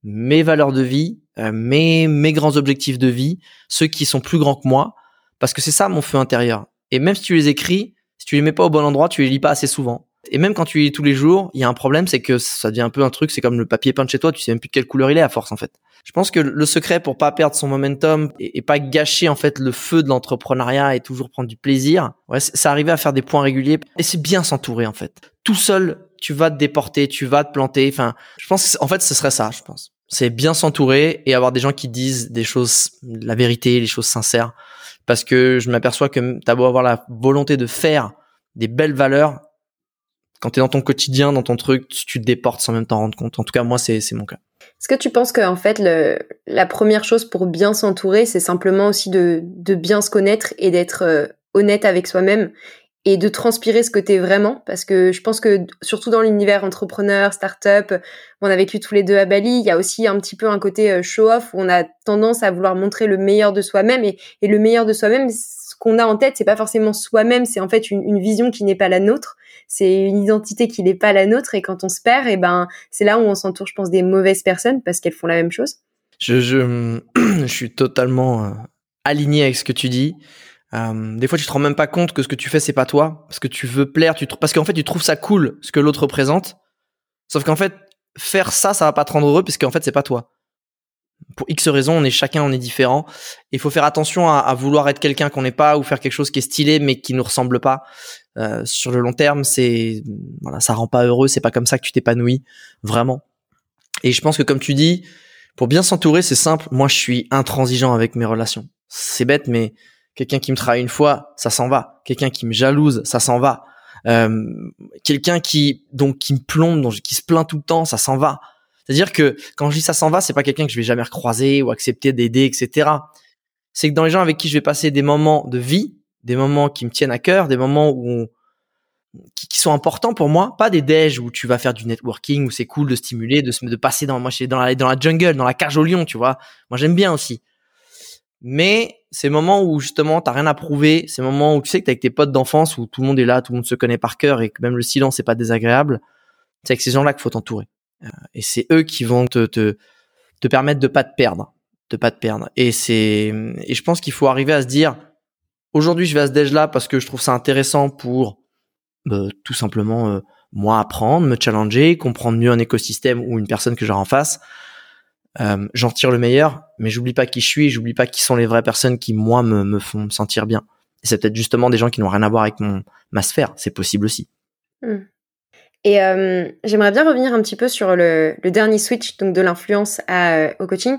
mes valeurs de vie, euh, mes, mes grands objectifs de vie, ceux qui sont plus grands que moi, parce que c'est ça mon feu intérieur. Et même si tu les écris, si tu les mets pas au bon endroit, tu les lis pas assez souvent. Et même quand tu les lis tous les jours, il y a un problème, c'est que ça devient un peu un truc, c'est comme le papier peint chez toi, tu sais même plus de quelle couleur il est à force en fait. Je pense que le secret pour pas perdre son momentum et, pas gâcher en fait le feu de l'entrepreneuriat et toujours prendre du plaisir, ouais, c'est arriver à faire des points réguliers et c'est bien s'entourer en fait. Tout seul, tu vas te déporter, tu vas te planter. Enfin, je pense en fait ce serait ça, je pense c'est bien s'entourer et avoir des gens qui disent des choses, la vérité, les choses sincères. Parce que je m'aperçois que t'as beau avoir la volonté de faire des belles valeurs, quand t'es dans ton quotidien, dans ton truc, tu te déportes sans même t'en rendre compte. En tout cas, moi, c'est mon cas. Est-ce que tu penses que en fait, la première chose pour bien s'entourer, c'est simplement aussi de, de bien se connaître et d'être euh, honnête avec soi-même et de transpirer ce que t'es vraiment parce que je pense que surtout dans l'univers entrepreneur, start-up, on a vécu tous les deux à Bali, il y a aussi un petit peu un côté euh, show-off où on a tendance à vouloir montrer le meilleur de soi-même et, le meilleur de soi-même, ce qu'on a en tête, c'est pas forcément soi-même, c'est en fait une, vision qui n'est pas la nôtre, c'est une identité qui n'est pas la nôtre et quand on se perd, et eh ben c'est là où on s'entoure, je pense, des mauvaises personnes parce qu'elles font la même chose. Je, je, (clears throat) je suis totalement euh, aligné avec ce que tu dis. Euh, des fois, tu te rends même pas compte que ce que tu fais, c'est pas toi, parce que tu veux plaire, tu parce qu'en fait, tu trouves ça cool ce que l'autre représente. Sauf qu'en fait, faire ça, ça va pas te rendre heureux, puisqu'en fait, c'est pas toi. Pour X raisons, on est chacun, on est différent. Il faut faire attention à, à vouloir être quelqu'un qu'on n'est pas ou faire quelque chose qui est stylé mais qui nous ressemble pas. Euh, sur le long terme, c'est voilà, ça rend pas heureux. C'est pas comme ça que tu t'épanouis vraiment. Et je pense que comme tu dis, pour bien s'entourer, c'est simple. Moi, je suis intransigeant avec mes relations. C'est bête, mais Quelqu'un qui me trahit une fois, ça s'en va. Quelqu'un qui me jalouse, ça s'en va. Euh, quelqu'un qui donc qui me plombe, donc, qui se plaint tout le temps, ça s'en va. C'est-à-dire que quand je dis ça s'en va, c'est pas quelqu'un que je vais jamais recroiser ou accepter d'aider, etc. C'est que dans les gens avec qui je vais passer des moments de vie, des moments qui me tiennent à cœur, des moments où qui, sont importants pour moi, pas des déj où tu vas faire du networking où c'est cool de stimuler, de se de passer dans moi dans la dans la jungle, dans la cage au lion, tu vois. Moi j'aime bien aussi. Mais ces moments où justement t'as rien à prouver, ces moments où tu sais que t'es avec tes potes d'enfance où tout le monde est là, tout le monde se connaît par cœur et que même le silence n'est pas désagréable, c'est avec ces gens-là qu'il faut t'entourer. Euh, et c'est eux qui vont te, te, te permettre de pas te perdre, de pas te perdre. Et c'est et je pense qu'il faut arriver à se dire aujourd'hui je vais à ce déj là parce que je trouve ça intéressant pour euh, tout simplement euh, moi apprendre, me challenger, comprendre mieux un écosystème ou une personne que j'ai en face euh, j'en tire le meilleur, mais j'oublie pas qui je suis, j'oublie pas qui sont les vraies personnes qui moi me, me font me sentir bien. Et c'est peut-être justement des gens qui n'ont rien à voir avec mon ma sphère, c'est possible aussi. Hmm. Et euh, j'aimerais bien revenir un petit peu sur le, le dernier switch donc de l'influence euh, au coaching.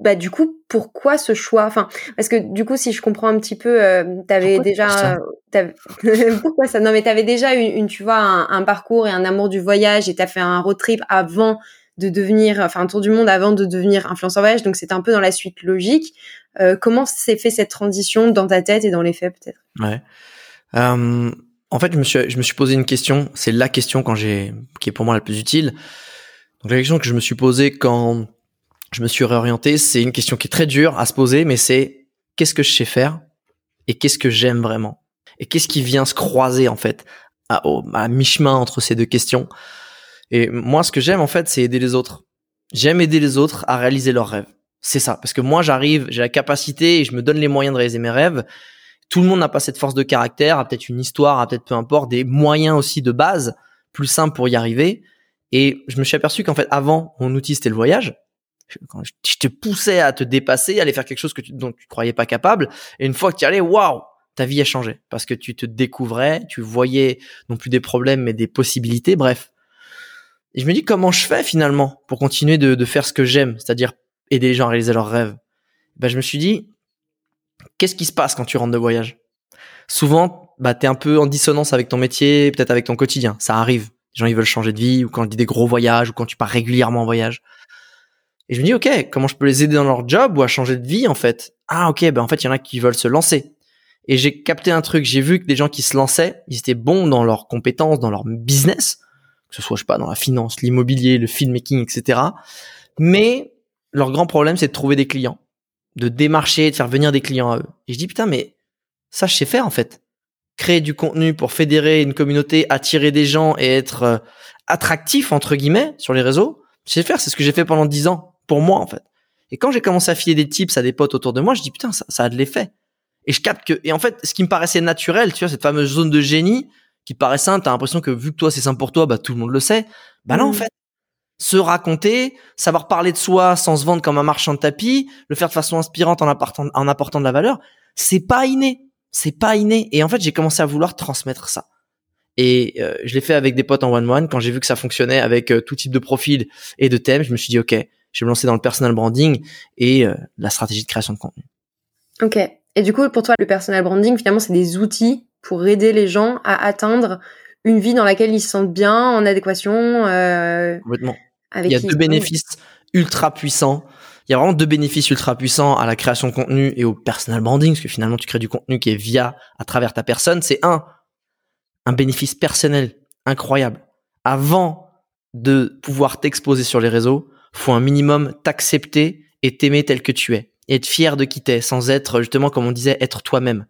Bah du coup, pourquoi ce choix? Enfin, parce que du coup, si je comprends un petit peu, euh, t'avais déjà, (laughs) pourquoi ça? Non, mais t'avais déjà une, une, tu vois, un, un, parcours et un amour du voyage et t'as fait un road trip avant de devenir, enfin un tour du monde avant de devenir influenceur voyage, donc c'est un peu dans la suite logique. Euh, comment s'est fait cette transition dans ta tête et dans les faits peut-être? Ouais. Euh, en fait, je me suis, je me suis posé une question. C'est la question quand j'ai, qui est pour moi la plus utile. Donc la question que je me suis posée quand je me suis réorienté, c'est une question qui est très dure à se poser, mais c'est qu'est-ce que je sais faire et qu'est-ce que j'aime vraiment? Et qu'est-ce qui vient se croiser en fait à mi-chemin entre ces deux questions? Et moi, ce que j'aime, en fait, c'est aider les autres. J'aime aider les autres à réaliser leurs rêves. C'est ça. Parce que moi, j'arrive, j'ai la capacité et je me donne les moyens de réaliser mes rêves. Tout le monde n'a pas cette force de caractère, a peut-être une histoire, a peut-être peu importe, des moyens aussi de base, plus simples pour y arriver. Et je me suis aperçu qu'en fait, avant, mon outil, c'était le voyage. Je te poussais à te dépasser, à aller faire quelque chose que tu, dont tu croyais pas capable. Et une fois que tu y allais, waouh, ta vie a changé. Parce que tu te découvrais, tu voyais non plus des problèmes, mais des possibilités. Bref, et je me dis comment je fais finalement pour continuer de, de faire ce que j'aime, c'est-à-dire aider les gens à réaliser leurs rêves? Ben, je me suis dit, qu'est-ce qui se passe quand tu rentres de voyage? Souvent, bah, t'es un peu en dissonance avec ton métier, peut-être avec ton quotidien. Ça arrive. Les gens, ils veulent changer de vie, ou quand on dit des gros voyages, ou quand tu pars régulièrement en voyage. Et je me dis, OK, comment je peux les aider dans leur job ou à changer de vie, en fait? Ah, OK, ben, en fait, il y en a qui veulent se lancer. Et j'ai capté un truc, j'ai vu que des gens qui se lançaient, ils étaient bons dans leurs compétences, dans leur business, ce soit, je sais pas, dans la finance, l'immobilier, le filmmaking, etc. Mais leur grand problème, c'est de trouver des clients, de démarcher, de faire venir des clients à eux. Et je dis, putain, mais ça, je sais faire, en fait. Créer du contenu pour fédérer une communauté, attirer des gens et être euh, attractif, entre guillemets, sur les réseaux. Je sais faire, c'est ce que j'ai fait pendant dix ans, pour moi, en fait. Et quand j'ai commencé à filer des tips à des potes autour de moi, je dis, putain, ça, ça a de l'effet. Et je capte que, et en fait, ce qui me paraissait naturel, tu vois, cette fameuse zone de génie, qui paraît simple, t'as l'impression que vu que toi c'est simple pour toi, bah tout le monde le sait. Bah non, en mmh. fait, se raconter, savoir parler de soi sans se vendre comme un marchand de tapis, le faire de façon inspirante en apportant, en apportant de la valeur, c'est pas inné. C'est pas inné. Et en fait, j'ai commencé à vouloir transmettre ça. Et euh, je l'ai fait avec des potes en one-one. Quand j'ai vu que ça fonctionnait avec euh, tout type de profil et de thèmes, je me suis dit, OK, je vais me lancer dans le personal branding et euh, la stratégie de création de contenu. OK. Et du coup, pour toi, le personal branding, finalement, c'est des outils pour aider les gens à atteindre une vie dans laquelle ils se sentent bien, en adéquation. Euh, Complètement. Avec Il y a deux bénéfices ultra puissants. Il y a vraiment deux bénéfices ultra puissants à la création de contenu et au personal branding, parce que finalement, tu crées du contenu qui est via, à travers ta personne. C'est un, un bénéfice personnel incroyable. Avant de pouvoir t'exposer sur les réseaux, faut un minimum t'accepter et t'aimer tel que tu es et être fier de qui t'es sans être justement comme on disait être toi-même.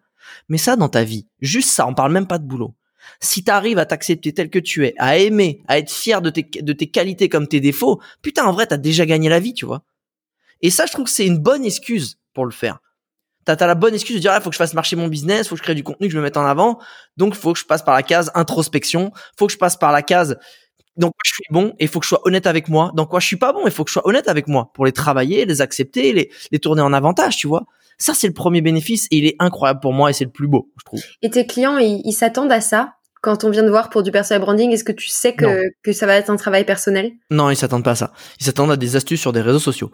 Mais ça dans ta vie, juste ça, on parle même pas de boulot. Si t'arrives à t'accepter tel que tu es, à aimer, à être fier de tes, de tes qualités comme tes défauts, putain en vrai t'as déjà gagné la vie, tu vois. Et ça je trouve que c'est une bonne excuse pour le faire. T'as as la bonne excuse de dire, ah, faut que je fasse marcher mon business, faut que je crée du contenu, que je me mette en avant. Donc, faut que je passe par la case introspection. Faut que je passe par la case dans quoi je suis bon et faut que je sois honnête avec moi. Dans quoi je suis pas bon, il faut que je sois honnête avec moi pour les travailler, les accepter, les, les tourner en avantage, tu vois. Ça, c'est le premier bénéfice et il est incroyable pour moi et c'est le plus beau, je trouve. Et tes clients, ils s'attendent à ça quand on vient de voir pour du personal branding, est-ce que tu sais que, que ça va être un travail personnel? Non, ils s'attendent pas à ça. Ils s'attendent à des astuces sur des réseaux sociaux.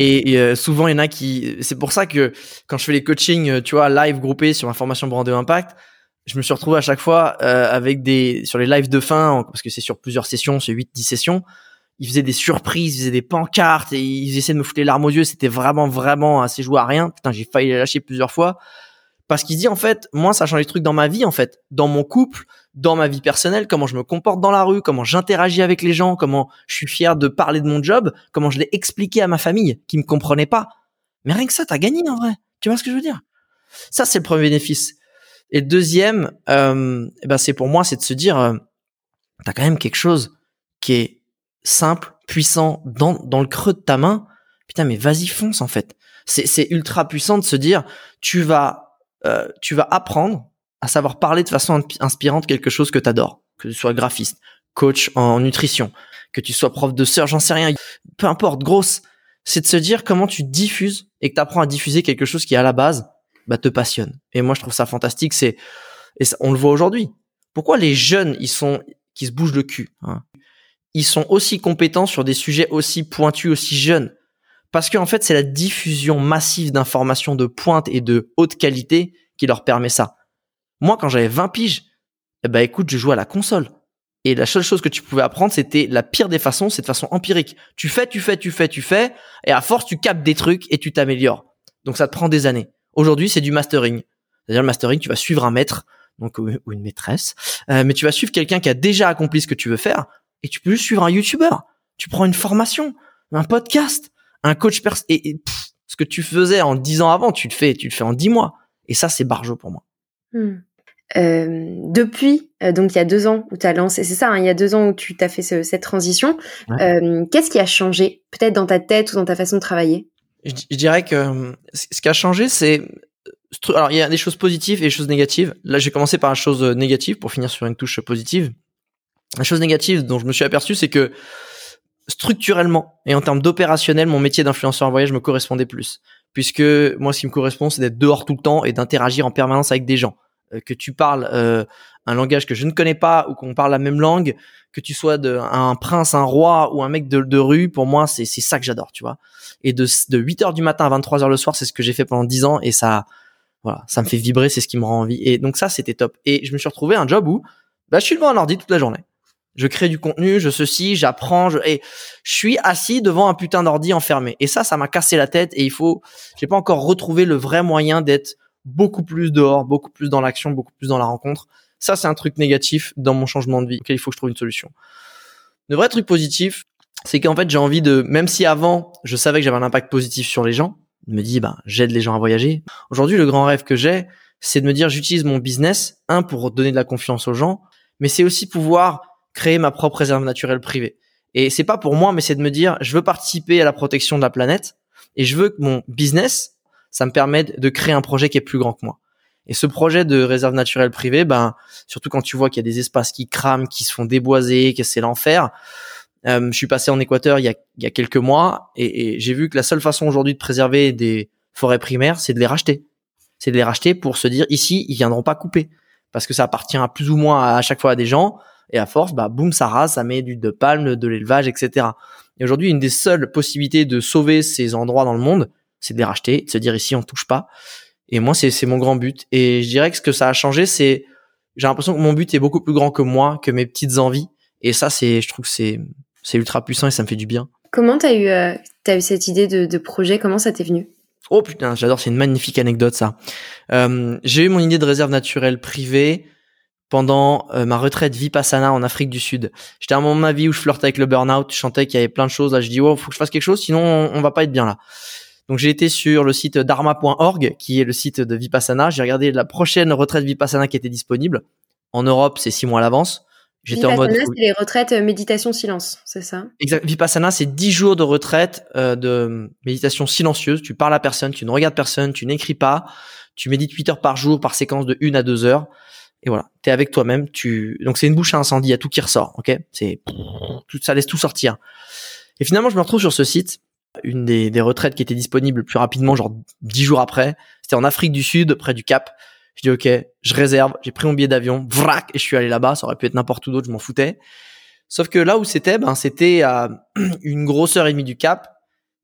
Et, euh, souvent, il y en a qui. C'est pour ça que quand je fais les coachings, euh, tu vois, live groupés sur ma formation Brandé Impact, je me suis retrouvé à chaque fois euh, avec des sur les lives de fin parce que c'est sur plusieurs sessions, c'est 8 10 sessions. Ils faisaient des surprises, ils faisaient des pancartes et ils essayaient de me foutre les larmes aux yeux, c'était vraiment vraiment assez joué à rien. Putain, j'ai failli les lâcher plusieurs fois parce qu'il dit en fait, moi ça change les trucs dans ma vie en fait, dans mon couple, dans ma vie personnelle, comment je me comporte dans la rue, comment j'interagis avec les gens, comment je suis fier de parler de mon job, comment je l'ai expliqué à ma famille qui me comprenait pas. Mais rien que ça, t'as gagné en vrai. Tu vois ce que je veux dire? Ça c'est le premier bénéfice et le deuxième, euh, eh ben c'est pour moi, c'est de se dire, euh, t'as quand même quelque chose qui est simple, puissant dans, dans le creux de ta main. Putain, mais vas-y fonce en fait. C'est, ultra puissant de se dire, tu vas, euh, tu vas apprendre à savoir parler de façon inspirante quelque chose que t'adores, que tu sois graphiste, coach en nutrition, que tu sois prof de sœur, j'en sais rien, peu importe, grosse. C'est de se dire comment tu diffuses et que tu apprends à diffuser quelque chose qui à la base bah, te passionne. Et moi, je trouve ça fantastique. C'est et on le voit aujourd'hui. Pourquoi les jeunes, ils sont qui se bougent le cul, hein, ils sont aussi compétents sur des sujets aussi pointus, aussi jeunes Parce qu'en en fait, c'est la diffusion massive d'informations de pointe et de haute qualité qui leur permet ça. Moi, quand j'avais 20 piges, eh ben écoute, je jouais à la console. Et la seule chose que tu pouvais apprendre, c'était la pire des façons, c'est de façon empirique. Tu fais, tu fais, tu fais, tu fais, et à force, tu captes des trucs et tu t'améliores. Donc ça te prend des années. Aujourd'hui, c'est du mastering. C'est-à-dire le mastering, tu vas suivre un maître, donc ou une maîtresse, euh, mais tu vas suivre quelqu'un qui a déjà accompli ce que tu veux faire, et tu peux juste suivre un YouTuber. Tu prends une formation, un podcast, un coach pers et, ce que tu faisais en dix ans avant, tu le fais, tu le fais en dix mois. Et ça, c'est barjo pour moi. Hmm. Euh, depuis, euh, donc il y a deux ans où tu as lancé, c'est ça, hein, il y a deux ans où tu t'as fait cette transition, qu'est-ce qui a changé, peut-être dans ta tête ou dans ta façon de travailler? Je, dirais que euh, ce qui a changé, c'est alors il y a des choses positives et des choses négatives. Là, j'ai commencé par la chose euh, négative pour finir sur une touche positive. La chose négative dont je me suis aperçu, c'est que structurellement et en termes d'opérationnel, mon métier d'influenceur en voyage me correspondait plus. Puisque moi, ce qui me correspond, c'est d'être dehors tout le temps et d'interagir en permanence avec des gens. Euh, que tu parles euh, un langage que je ne connais pas ou qu'on parle la même langue, que tu sois de, un prince, un roi ou un mec de, rue, pour moi, c'est ça que j'adore, tu vois. Et de, de 8 heures du matin à 23 heures le soir, c'est ce que j'ai fait pendant 10 ans et ça, Voilà, ça me fait vibrer, c'est ce qui me rend envie. Et donc ça, c'était top. Et je me suis retrouvé un job où bah, je suis devant un ordi toute la journée. Je crée du contenu, je ceci, j'apprends, je, et je suis assis devant un putain d'ordi enfermé. Et ça, ça m'a cassé la tête. Et il faut, j'ai pas encore retrouvé le vrai moyen d'être beaucoup plus dehors, beaucoup plus dans l'action, beaucoup plus dans la rencontre. Ça, c'est un truc négatif dans mon changement de vie auquel il faut que je trouve une solution. Le vrai truc positif, c'est qu'en fait, j'ai envie de, même si avant, je savais que j'avais un impact positif sur les gens, me dis, bah, j'aide les gens à voyager. Aujourd'hui, le grand rêve que j'ai, c'est de me dire, j'utilise mon business, un, pour donner de la confiance aux gens, mais c'est aussi pouvoir créer ma propre réserve naturelle privée. Et c'est pas pour moi, mais c'est de me dire, je veux participer à la protection de la planète et je veux que mon business, ça me permette de créer un projet qui est plus grand que moi. Et ce projet de réserve naturelle privée, ben, surtout quand tu vois qu'il y a des espaces qui crament, qui se font déboiser, que c'est l'enfer. Euh, je suis passé en Équateur il y a, il y a quelques mois et, et j'ai vu que la seule façon aujourd'hui de préserver des forêts primaires, c'est de les racheter. C'est de les racheter pour se dire ici, ils viendront pas couper parce que ça appartient à plus ou moins à, chaque fois à des gens et à force, bah boum, ça rase, ça met du de palme, de l'élevage, etc. Et aujourd'hui, une des seules possibilités de sauver ces endroits dans le monde, c'est de les racheter, de se dire ici on touche pas. Et moi, c'est c'est mon grand but. Et je dirais que ce que ça a changé, c'est j'ai l'impression que mon but est beaucoup plus grand que moi, que mes petites envies. Et ça, c'est, je trouve que c'est c'est ultra puissant et ça me fait du bien. Comment t'as eu euh, t'as eu cette idée de, de projet? Comment ça t'est venu? Oh putain, j'adore, c'est une magnifique anecdote ça. Euh, j'ai eu mon idée de réserve naturelle privée pendant euh, ma retraite Vipassana en Afrique du Sud. J'étais à un moment de ma vie où je flirtais avec le burn-out, je chantais qu'il y avait plein de choses. Là, je dis oh, faut que je fasse quelque chose, sinon on, va pas être bien là. Donc j'ai été sur le site dharma.org, qui est le site de Vipassana. J'ai regardé la prochaine retraite Vipassana qui était disponible. En Europe, c'est six mois à l'avance. J'étais en mode. Vipassana, c'est les retraites euh, méditation silence, c'est ça? Exact. Vipassana, c'est dix jours de retraite euh, de méditation silencieuse. Tu parles à personne, tu ne regardes personne, tu n'écris pas, tu médites 8 heures par jour par séquence de 1 à 2 heures et voilà, t'es avec toi-même. Tu donc c'est une bouche à incendie, y a tout qui ressort, ok? C'est tout ça laisse tout sortir. Et finalement, je me retrouve sur ce site, une des, des retraites qui était disponible plus rapidement, genre dix jours après. C'était en Afrique du Sud, près du Cap. Je dis ok, je réserve. J'ai pris mon billet d'avion, vrac, et je suis allé là-bas. Ça aurait pu être n'importe où d'autre, je m'en foutais. Sauf que là où c'était, ben c'était à (clears throat) une grosseur et demie du Cap,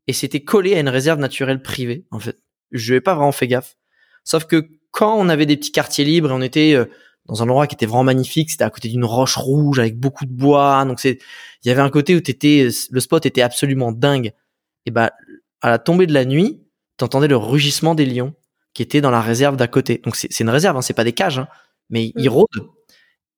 et c'était collé à une réserve naturelle privée. En fait, je n'ai pas vraiment fait gaffe. Sauf que quand on avait des petits quartiers libres et on était euh, dans un endroit qui était vraiment magnifique. C'était à côté d'une roche rouge avec beaucoup de bois. Donc c'est, il y avait un côté où t'étais, le spot était absolument dingue. Et bah, à la tombée de la nuit, t'entendais le rugissement des lions qui étaient dans la réserve d'à côté. Donc c'est, une réserve, hein, c'est pas des cages, hein, mais ils mm. rôdent.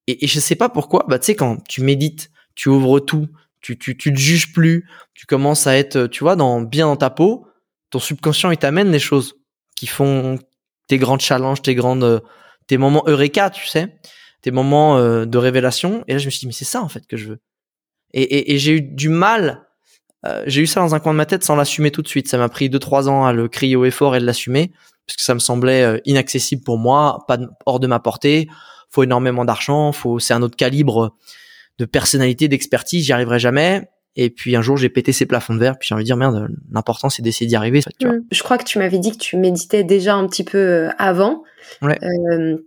Et, et, je sais pas pourquoi. Bah tu sais quand tu médites, tu ouvres tout, tu, tu, tu te juges plus, tu commences à être, tu vois, dans bien dans ta peau. Ton subconscient il t'amène des choses qui font tes grands challenges, tes grandes tes moments eureka, tu sais, tes moments euh, de révélation. Et là, je me suis dit, mais c'est ça en fait que je veux. Et, et, j'ai eu du mal. Euh, j'ai eu ça dans un coin de ma tête sans l'assumer tout de suite. Ça m'a pris deux trois ans à le crier au effort et de l'assumer parce que ça me semblait euh, inaccessible pour moi, pas hors de ma portée. Faut énormément d'argent, faut c'est un autre calibre de personnalité, d'expertise. J'y arriverai jamais. Et puis un jour, j'ai pété ces plafonds de verre. Puis j'ai envie de dire merde, l'important c'est d'essayer d'y arriver. Tu vois. Je crois que tu m'avais dit que tu méditais déjà un petit peu avant. Euh,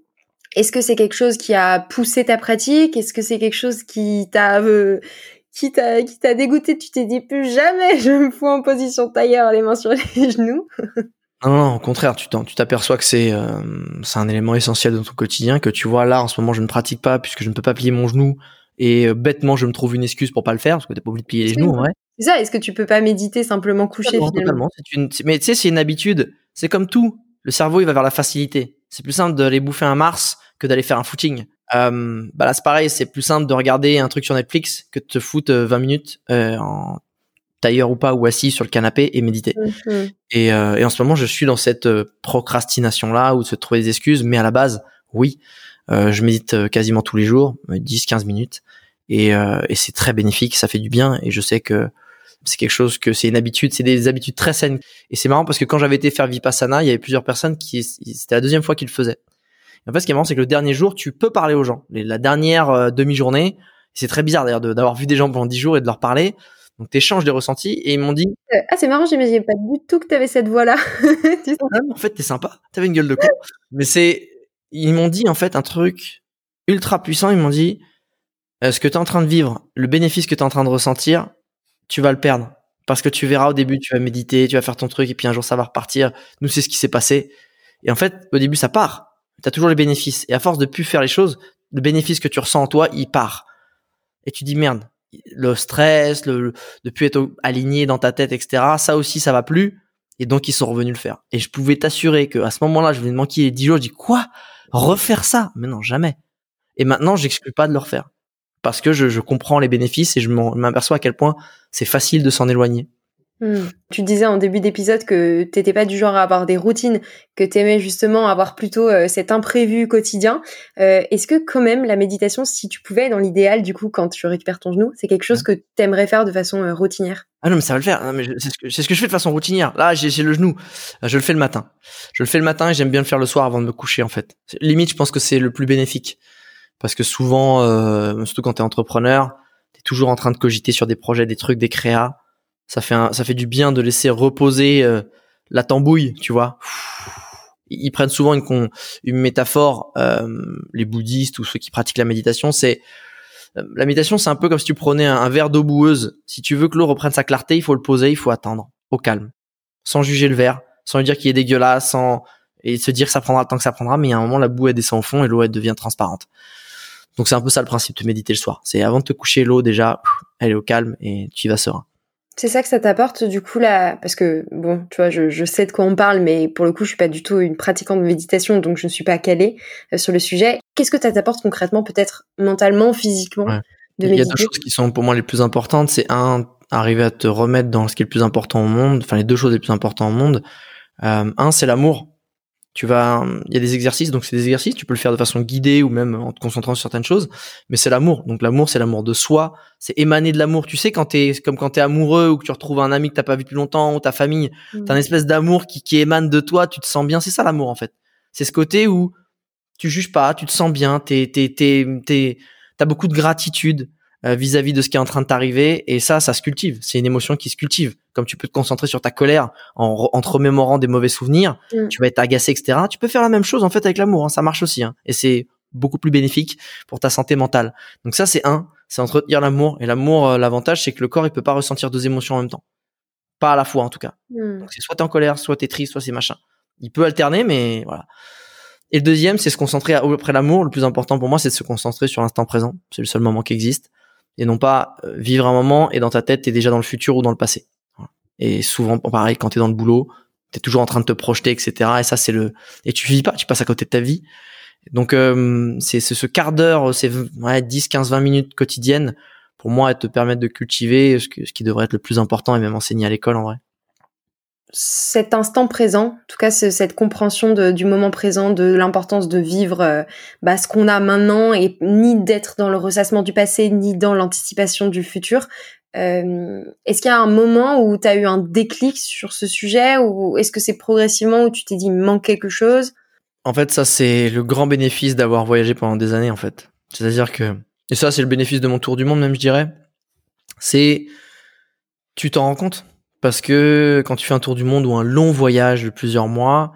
est-ce que c'est quelque chose qui a poussé ta pratique? Est-ce que c'est quelque chose qui t'a euh, qui t'a qui t'a dégoûté? Tu t'es dit plus jamais je me fous en position tailleur, les mains sur les (laughs) genoux non, non, au contraire, tu t'aperçois que c'est euh, c'est un élément essentiel dans ton quotidien que tu vois là en ce moment je ne pratique pas puisque je ne peux pas plier mon genou et bêtement je me trouve une excuse pour pas le faire parce que t'as pas oublié de plier les genoux en vrai. C'est ça. Est-ce que tu peux pas méditer simplement coucher finalement? totalement. Une, mais tu sais c'est une habitude. C'est comme tout. Le cerveau il va vers la facilité. C'est plus simple d'aller bouffer un Mars que d'aller faire un footing. Euh, bah là c'est pareil, c'est plus simple de regarder un truc sur Netflix que de te foutre 20 euh, minutes euh, en tailleur ou pas ou assis sur le canapé et méditer. Et, euh, et, en ce moment je suis dans cette euh, procrastination là où de se trouver des excuses, mais à la base oui, je médite quasiment tous les jours, 10-15 minutes et, et c'est très bénéfique, ça fait du bien et je sais que c'est quelque chose que c'est une habitude, c'est des habitudes très saines. Et c'est marrant parce que quand j'avais été faire Vipassana, il y avait plusieurs personnes qui, c'était la deuxième fois qu'ils le faisaient. en fait, ce qui est marrant, c'est que le dernier jour, tu peux parler aux gens. La dernière euh, demi-journée, c'est très bizarre d'ailleurs d'avoir vu des gens pendant dix jours et de leur parler. Donc t'échanges des ressentis et ils m'ont dit euh, ah c'est marrant j'imaginais pas du tout que t'avais cette voix là. (laughs) Ah, en fait t'es sympa, t'avais une gueule de con. Mais c'est ils m'ont dit en fait un truc ultra puissant. Ils m'ont dit euh, ce que t'es en train de vivre, le bénéfice que t'es en train de ressentir, tu vas le perdre. Parce que tu verras au début, tu vas méditer, tu vas faire ton truc, et puis un jour ça va repartir. Nous, c'est ce qui s'est passé. Et en fait, au début, ça part. Tu as toujours les bénéfices. Et à force de plus faire les choses, le bénéfice que tu ressens en toi, il part. Et tu dis merde, le stress, le, de plus être aligné dans ta tête, etc. Ça aussi, ça va plus. Et donc, ils sont revenus le faire. Et je pouvais t'assurer que à ce moment-là, je venais de manquer les 10 jours. Je dis quoi? Refaire ça Mais non, jamais. Et maintenant, j'exclus pas de le refaire parce que je, je comprends les bénéfices et je m'aperçois à quel point c'est facile de s'en éloigner. Hmm. Tu disais en début d'épisode que t'étais pas du genre à avoir des routines, que t'aimais justement avoir plutôt euh, cet imprévu quotidien. Euh, Est-ce que quand même la méditation, si tu pouvais, dans l'idéal, du coup, quand tu récupères ton genou, c'est quelque chose que t'aimerais faire de façon euh, routinière? Ah non, mais ça va le faire. C'est ce, ce, que je fais de façon routinière. Là, j'ai le genou. Je le fais le matin. Je le fais le matin et j'aime bien le faire le soir avant de me coucher, en fait. Limite, je pense que c'est le plus bénéfique. Parce que souvent, euh, surtout quand t'es entrepreneur, t'es toujours en train de cogiter sur des projets, des trucs, des créas ça fait ça fait du bien de laisser reposer euh, la tambouille, tu vois. Ils prennent souvent une, une métaphore, euh, les bouddhistes ou ceux qui pratiquent la méditation, c'est euh, la méditation, c'est un peu comme si tu prenais un, verre d'eau boueuse. Si tu veux que l'eau reprenne sa clarté, il faut le poser, il faut attendre, au calme, sans juger le verre, sans lui dire qu'il est dégueulasse, sans et se dire que ça prendra le temps que ça prendra, mais a un moment la boue elle descend au fond et l'eau elle devient transparente. Donc c'est un peu ça le principe de méditer le soir. C'est avant de te coucher, l'eau déjà, elle est au calme et tu y vas serein. C'est ça que ça t'apporte du coup là, parce que bon, tu vois, je, je, sais de quoi on parle, mais pour le coup, je suis pas du tout une pratiquante de méditation, donc je ne suis pas calée euh, sur le sujet. Qu'est-ce que ça t'apporte concrètement, peut-être mentalement, physiquement de Il y a deux choses qui sont pour moi les plus importantes. C'est un, arriver à te remettre dans ce qui est le plus important au monde. Enfin, les deux choses les plus importantes au monde. Euh, un, c'est l'amour tu vas, il y a des exercices, donc c'est des exercices, tu peux le faire de façon guidée ou même en te concentrant sur certaines choses, mais c'est l'amour. Donc l'amour, c'est l'amour de soi, c'est émaner de l'amour. Tu sais, quand t'es, comme quand t'es amoureux ou que tu retrouves un ami que t'as pas vu depuis longtemps ou ta famille, mmh. t'as une espèce d'amour qui, qui émane de toi, tu te sens bien. C'est ça l'amour en fait. C'est ce côté où tu juges pas, tu te sens bien, t'es, t'es, t'es, t'es, t'as beaucoup de gratitude, euh, vis-à-vis de ce qui est en train de t'arriver. Et ça, ça se cultive. C'est une émotion qui se cultive. Comme tu peux te concentrer sur ta colère en, en te remémorant des mauvais souvenirs, mm. tu vas être agacé, etc. Tu peux faire la même chose en fait avec l'amour. Hein. Ça marche aussi. Hein. Et c'est beaucoup plus bénéfique pour ta santé mentale. Donc ça, c'est un, c'est entretenir l'amour. Et l'amour, euh, l'avantage, c'est que le corps, il peut pas ressentir deux émotions en même temps. Pas à la fois, en tout cas. Mm. Donc c'est soit t'es en colère, soit t'es triste, soit c'est machin. Il peut alterner, mais voilà. Et le deuxième, c'est se concentrer après l'amour. Le plus important pour moi, c'est de se concentrer sur l'instant présent. C'est le seul moment qui existe et non pas euh, vivre un moment et dans ta tête t'es déjà dans le futur ou dans le passé. Et souvent pareil quand t'es dans le boulot, t'es toujours en train de te projeter etc. Et ça c'est le et tu vis pas, tu passes à côté de ta vie. Donc euh, c'est ce quart d'heure, c'est ouais, 10, 15, 20 minutes quotidiennes pour moi te permettre de cultiver ce, ce qui devrait être le plus important et même enseigner à l'école en vrai cet instant présent, en tout cas cette compréhension du moment présent, de l'importance de vivre euh, bah, ce qu'on a maintenant et ni d'être dans le ressassement du passé, ni dans l'anticipation du futur. Euh, est-ce qu'il y a un moment où tu as eu un déclic sur ce sujet ou est-ce que c'est progressivement où tu t'es dit il manque quelque chose? En fait, ça c'est le grand bénéfice d'avoir voyagé pendant des années en fait. C'est-à-dire que et ça c'est le bénéfice de mon tour du monde même je dirais. C'est tu t'en rends compte? Parce que quand tu fais un tour du monde ou un long voyage de plusieurs mois,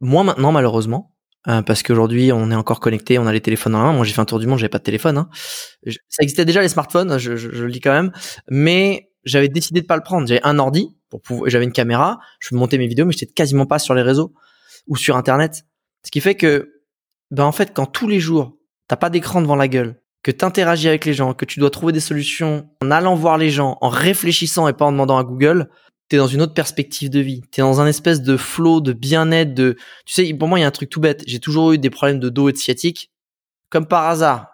moins maintenant malheureusement, euh, parce qu'aujourd'hui on est encore connecté, on a les téléphones en main. Moi j'ai fait un tour du monde, j'avais pas de téléphone. Hein. Ça existait déjà les smartphones, je, je, le dis quand même, mais j'avais décidé de pas le prendre. J'avais un ordi pour pouvoir, j'avais une caméra, je montais mes vidéos, mais j'étais quasiment pas sur les réseaux ou sur internet. Ce qui fait que, ben en fait, quand tous les jours t'as pas d'écran devant la gueule, que tu interagis avec les gens, que tu dois trouver des solutions en allant voir les gens, en réfléchissant et pas en demandant à Google, tu es dans une autre perspective de vie. Tu es dans un espèce de flow, de bien-être, de... Tu sais, pour moi, il y a un truc tout bête. J'ai toujours eu des problèmes de dos et de sciatique. Comme par hasard,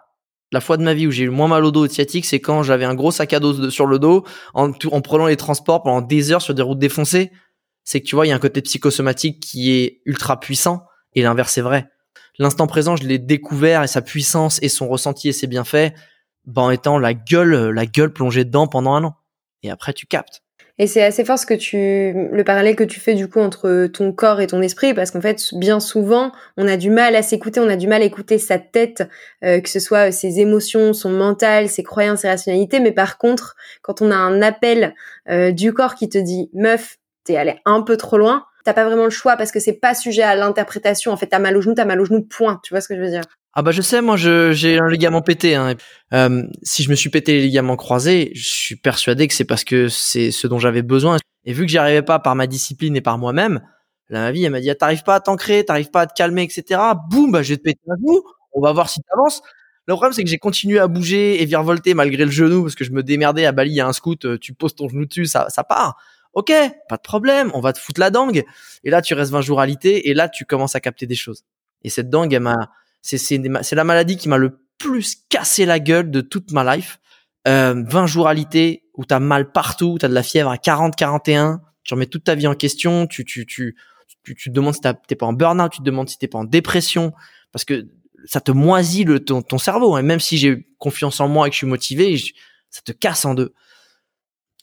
la fois de ma vie où j'ai eu moins mal au dos et de sciatique, c'est quand j'avais un gros sac à dos sur le dos, en, en prenant les transports pendant des heures sur des routes défoncées. C'est que tu vois, il y a un côté psychosomatique qui est ultra puissant, et l'inverse est vrai l'instant présent, je l'ai découvert et sa puissance et son ressenti et ses bienfaits, ben, en étant la gueule, la gueule plongée dedans pendant un an. Et après, tu captes. Et c'est assez fort ce que tu, le parallèle que tu fais du coup entre ton corps et ton esprit, parce qu'en fait, bien souvent, on a du mal à s'écouter, on a du mal à écouter sa tête, euh, que ce soit ses émotions, son mental, ses croyances, ses rationalités. Mais par contre, quand on a un appel euh, du corps qui te dit, meuf, t'es allé un peu trop loin, t'as pas vraiment le choix parce que c'est pas sujet à l'interprétation. En fait, t'as mal au genou, t'as mal au genou, point. Tu vois ce que je veux dire? Ah bah je sais, moi j'ai un ligament pété. Hein. Euh, si je me suis pété les ligaments croisés, je suis persuadé que c'est parce que c'est ce dont j'avais besoin. Et vu que j'y arrivais pas par ma discipline et par moi-même, Là, ma vie, elle m'a dit, ah, t'arrives pas à t'ancrer, t'arrives pas à te calmer, etc. Boum, bah, je vais te péter un genou. On va voir si t'avances. Le problème, c'est que j'ai continué à bouger et virevolter malgré le genou parce que je me démerdais à Bali, il y a un scout, euh, tu poses ton genou dessus, ça, ça part. Ok, pas de problème, on va te foutre la dangue. Et là, tu restes 20 jours alité et là, tu commences à capter des choses. Et cette dangue, elle m'a, c'est, c'est, c'est la maladie qui m'a le plus cassé la gueule de toute ma life. Euh, 20 jours alité où t'as mal partout, t'as de la fièvre à 40, 41, tu remets toute ta vie en question, tu, tu, tu, tu, tu te demandes si t'es pas en burn-out, tu te demandes si t'es pas en dépression, parce que ça te moisit le, ton, ton cerveau. Et même si j'ai confiance en moi et que je suis motivé, ça te casse en deux.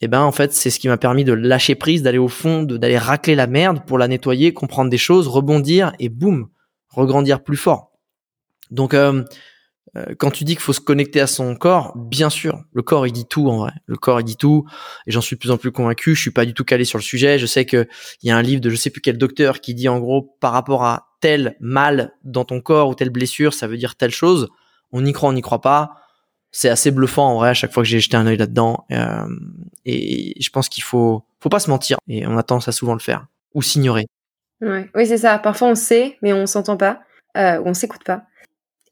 Et ben en fait, c'est ce qui m'a permis de lâcher prise, d'aller au fond, d'aller racler la merde pour la nettoyer, comprendre des choses, rebondir et boum, regrandir plus fort. Donc euh, euh, quand tu dis qu'il faut se connecter à son corps, bien sûr, le corps il dit tout en vrai. Le corps il dit tout, et j'en suis de plus en plus convaincu. Je suis pas du tout calé sur le sujet. Je sais que il y a un livre de je sais plus quel docteur qui dit en gros par rapport à tel mal dans ton corps ou telle blessure, ça veut dire telle chose. On y croit, on n'y croit pas. C'est assez bluffant en vrai à chaque fois que j'ai jeté un œil là-dedans. Euh, et je pense qu'il faut, faut pas se mentir. Et on a tendance à souvent le faire ou s'ignorer. Ouais. Oui, c'est ça. Parfois on sait, mais on s'entend pas, euh, ou on s'écoute pas.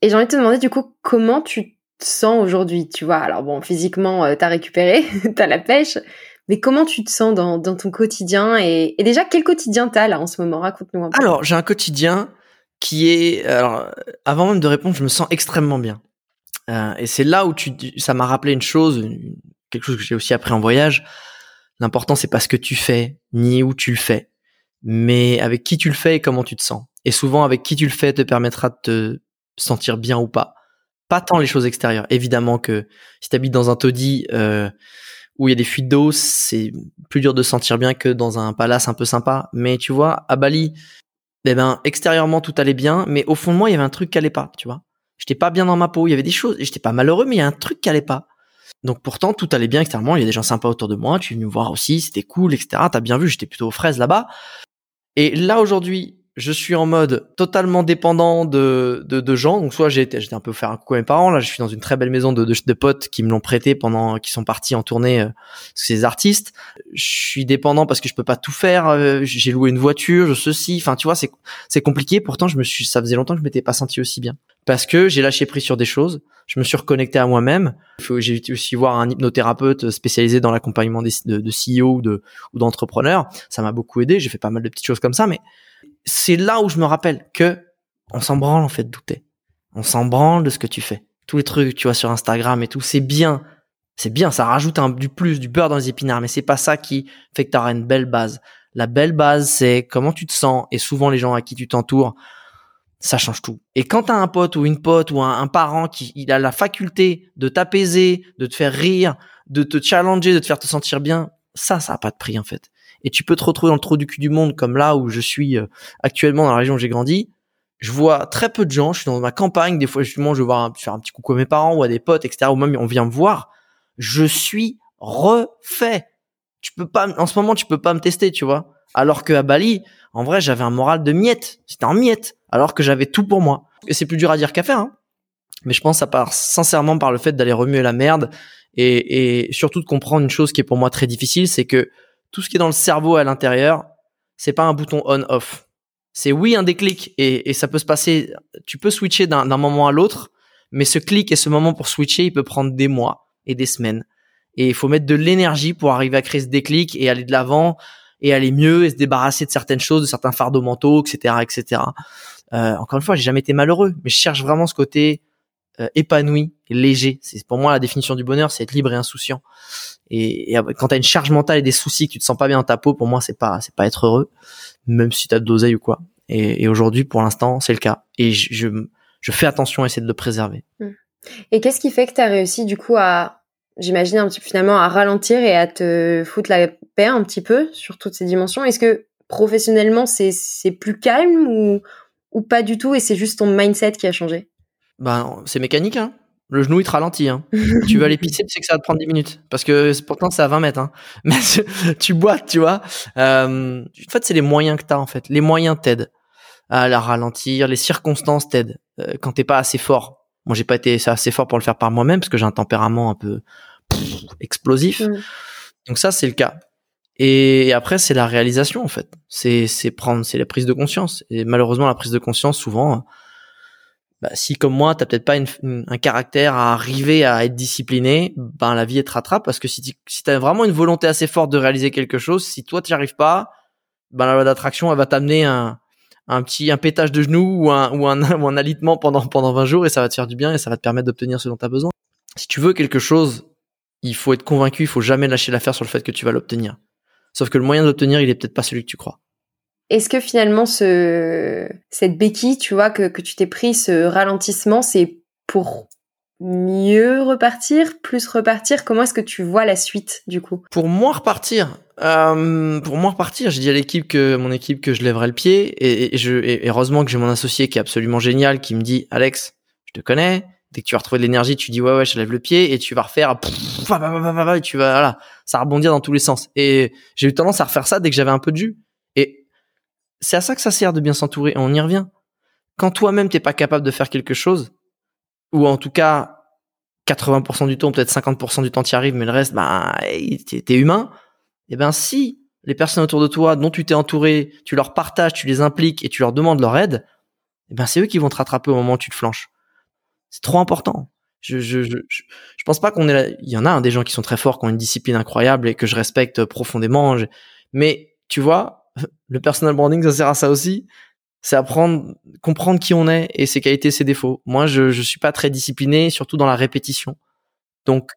Et j'ai envie de te demander du coup comment tu te sens aujourd'hui, tu vois? Alors bon, physiquement, euh, t'as récupéré, (laughs) t'as la pêche, mais comment tu te sens dans, dans ton quotidien? Et, et, déjà quel quotidien t'as là en ce moment? Raconte-nous un peu. Alors j'ai un quotidien qui est, alors avant même de répondre, je me sens extrêmement bien. Euh, et c'est là où tu, ça m'a rappelé une chose, quelque chose que j'ai aussi appris en voyage. L'important c'est pas ce que tu fais ni où tu le fais, mais avec qui tu le fais et comment tu te sens. Et souvent avec qui tu le fais te permettra de te sentir bien ou pas. Pas tant les choses extérieures. Évidemment que si tu habites dans un taudis euh, où il y a des fuites d'eau, c'est plus dur de se sentir bien que dans un palace un peu sympa. Mais tu vois, à Bali, eh ben extérieurement tout allait bien, mais au fond de moi il y avait un truc qui allait pas, tu vois. J'étais pas bien dans ma peau, il y avait des choses, j'étais pas malheureux, mais il y a un truc qui allait pas. Donc pourtant tout allait bien extérieurement, il y a des gens sympas autour de moi, tu es venu me voir aussi, c'était cool, etc. T'as bien vu, j'étais plutôt aux fraises là-bas. Et là aujourd'hui, je suis en mode totalement dépendant de, de, de gens. Donc soit j'ai été, j'étais un peu faire un coucou à mes parents. Là, je suis dans une très belle maison de, de, de potes qui me l'ont prêté pendant, qui sont partis en tournée. Euh, ces artistes. Je suis dépendant parce que je peux pas tout faire. Euh, j'ai loué une voiture, je ceci. Enfin, tu vois, c'est c'est compliqué. Pourtant, je me suis, ça faisait longtemps que je m'étais pas senti aussi bien parce que j'ai lâché prise sur des choses. Je me suis reconnecté à moi-même. J'ai aussi voir un hypnothérapeute spécialisé dans l'accompagnement de, de CEO ou de ou d'entrepreneurs. Ça m'a beaucoup aidé. J'ai fait pas mal de petites choses comme ça, mais c'est là où je me rappelle que on s'en branle en fait de douter. On s'en branle de ce que tu fais. Tous les trucs tu vois sur Instagram et tout, c'est bien. C'est bien, ça rajoute un, du plus, du beurre dans les épinards, mais c'est pas ça qui fait que tu auras une belle base. La belle base, c'est comment tu te sens et souvent les gens à qui tu t'entoures, ça change tout. Et quand t'as un pote ou une pote ou un, parent qui il a la faculté de t'apaiser, de te faire rire, de te challenger, de te faire te sentir bien, ça, ça a pas de prix en fait et tu peux te retrouver dans le trou du cul du monde comme là où je suis euh, actuellement dans la région où j'ai grandi. Je vois très peu de gens, je suis dans ma campagne, des fois justement je vais voir faire un petit coucou à mes parents ou à des potes, etc. ou même on vient me voir. Je suis refait. Tu peux pas, en ce moment tu peux pas me tester, tu vois. Alors que à Bali, en vrai, j'avais un moral de miette. C'était en miette. Alors que j'avais tout pour moi. Et c'est plus dur à dire qu'à faire, hein. Mais je pense que ça part sincèrement par le fait d'aller remuer la merde et, et surtout de comprendre une chose qui est pour moi très difficile, c'est que tout ce qui est dans le cerveau à l'intérieur, c'est pas un bouton on-off. C'est oui un déclic et, et, ça peut se passer. Tu peux switcher d'un moment à l'autre, mais ce clic et ce moment pour switcher, il peut prendre des mois et des semaines. Et il faut mettre de l'énergie pour arriver à créer ce déclic et aller de l'avant et aller mieux et se débarrasser de certaines choses, de certains fardeaux mentaux, etc., etc. Euh, encore une fois, j'ai jamais été malheureux, mais je cherche vraiment ce côté euh, épanoui, léger. C'est pour moi la définition du bonheur, c'est être libre et insouciant. Et, et quand t'as une charge mentale et des soucis, que tu te sens pas bien dans ta peau, pour moi c'est pas c'est pas être heureux, même si t'as de l'oseille ou quoi. Et, aujourd'hui, pour l'instant, c'est le cas. Et je, je, je fais attention à essayer de le préserver. Mmh. Et qu'est-ce qui fait que t'as réussi du coup à, j'imagine un petit peu finalement à ralentir et à te foutre la paix un petit peu sur toutes ces dimensions? Est-ce que professionnellement c'est c'est plus calme ou ou pas du tout et c'est juste ton mindset qui a changé? Ben, c'est mécanique, hein. Le genou, il te ralentit. Hein. tu vas aller (laughs) pisser, tu sais que ça va te prendre 10 minutes. Parce que pourtant, c'est à 20 mètres. Hein. (laughs) Mais tu boites, tu vois. Euh, en fait, c'est les moyens que tu as, en fait. Les moyens t'aident à la ralentir. Les circonstances t'aident. Euh, quand t'es pas assez fort. Moi, j'ai pas été assez fort pour le faire par moi-même parce que j'ai un tempérament un peu explosif. Mm. Donc ça, c'est le cas. Et après, c'est la réalisation en fait. C'est c'est prendre, c'est la prise de conscience. Et malheureusement, la prise de conscience, souvent, bah, si comme moi, t'as peut-être pas une, un caractère à arriver à être discipliné, ben la vie te rattrape parce que si tu si t'as vraiment une volonté assez forte de réaliser quelque chose, si toi tu n'y arrives pas, ben la loi d'attraction elle va t'amener un un petit un pétage de genou ou un ou un (laughs) ou un alitement pendant pendant 20 jours et ça va te faire du bien et ça va te permettre d'obtenir ce dont tu as besoin. Si tu veux quelque chose, il faut être convaincu, il faut jamais lâcher l'affaire sur le fait que tu vas l'obtenir. Sauf que le moyen d'obtenir, il est peut-être pas celui que tu crois. Est-ce que finalement ce cette béquille, tu vois, que, que tu t'es pris, ce ralentissement, c'est pour mieux repartir, plus repartir? Comment est-ce que tu vois la suite du coup? Pour moi repartir, euh, pour moi repartir, j'ai dit à l'équipe que mon équipe que je lèverais le pied et, je et heureusement que j'ai mon associé qui est absolument génial, qui me dit Alex, je te connais, dès que tu vas retrouver de l'énergie, tu dis ouais ouais, je lève le pied et tu vas refaire et tu vas voilà, ça rebondir dans tous les sens. Et j'ai eu tendance à refaire ça dès que j'avais un peu de jus. C'est à ça que ça sert de bien s'entourer. On y revient. Quand toi-même t'es pas capable de faire quelque chose, ou en tout cas 80% du temps, peut-être 50% du temps tu y arrives, mais le reste, bah t'es humain. Et eh ben si les personnes autour de toi dont tu t'es entouré, tu leur partages, tu les impliques et tu leur demandes leur aide, eh ben c'est eux qui vont te rattraper au moment où tu te flanches. C'est trop important. Je, je, je, je, pense pas qu'on est là. Il y en a des gens qui sont très forts, qui ont une discipline incroyable et que je respecte profondément. Mais tu vois, le personal branding, ça sert à ça aussi. C'est apprendre, comprendre qui on est et ses qualités, ses défauts. Moi, je, je suis pas très discipliné, surtout dans la répétition. Donc,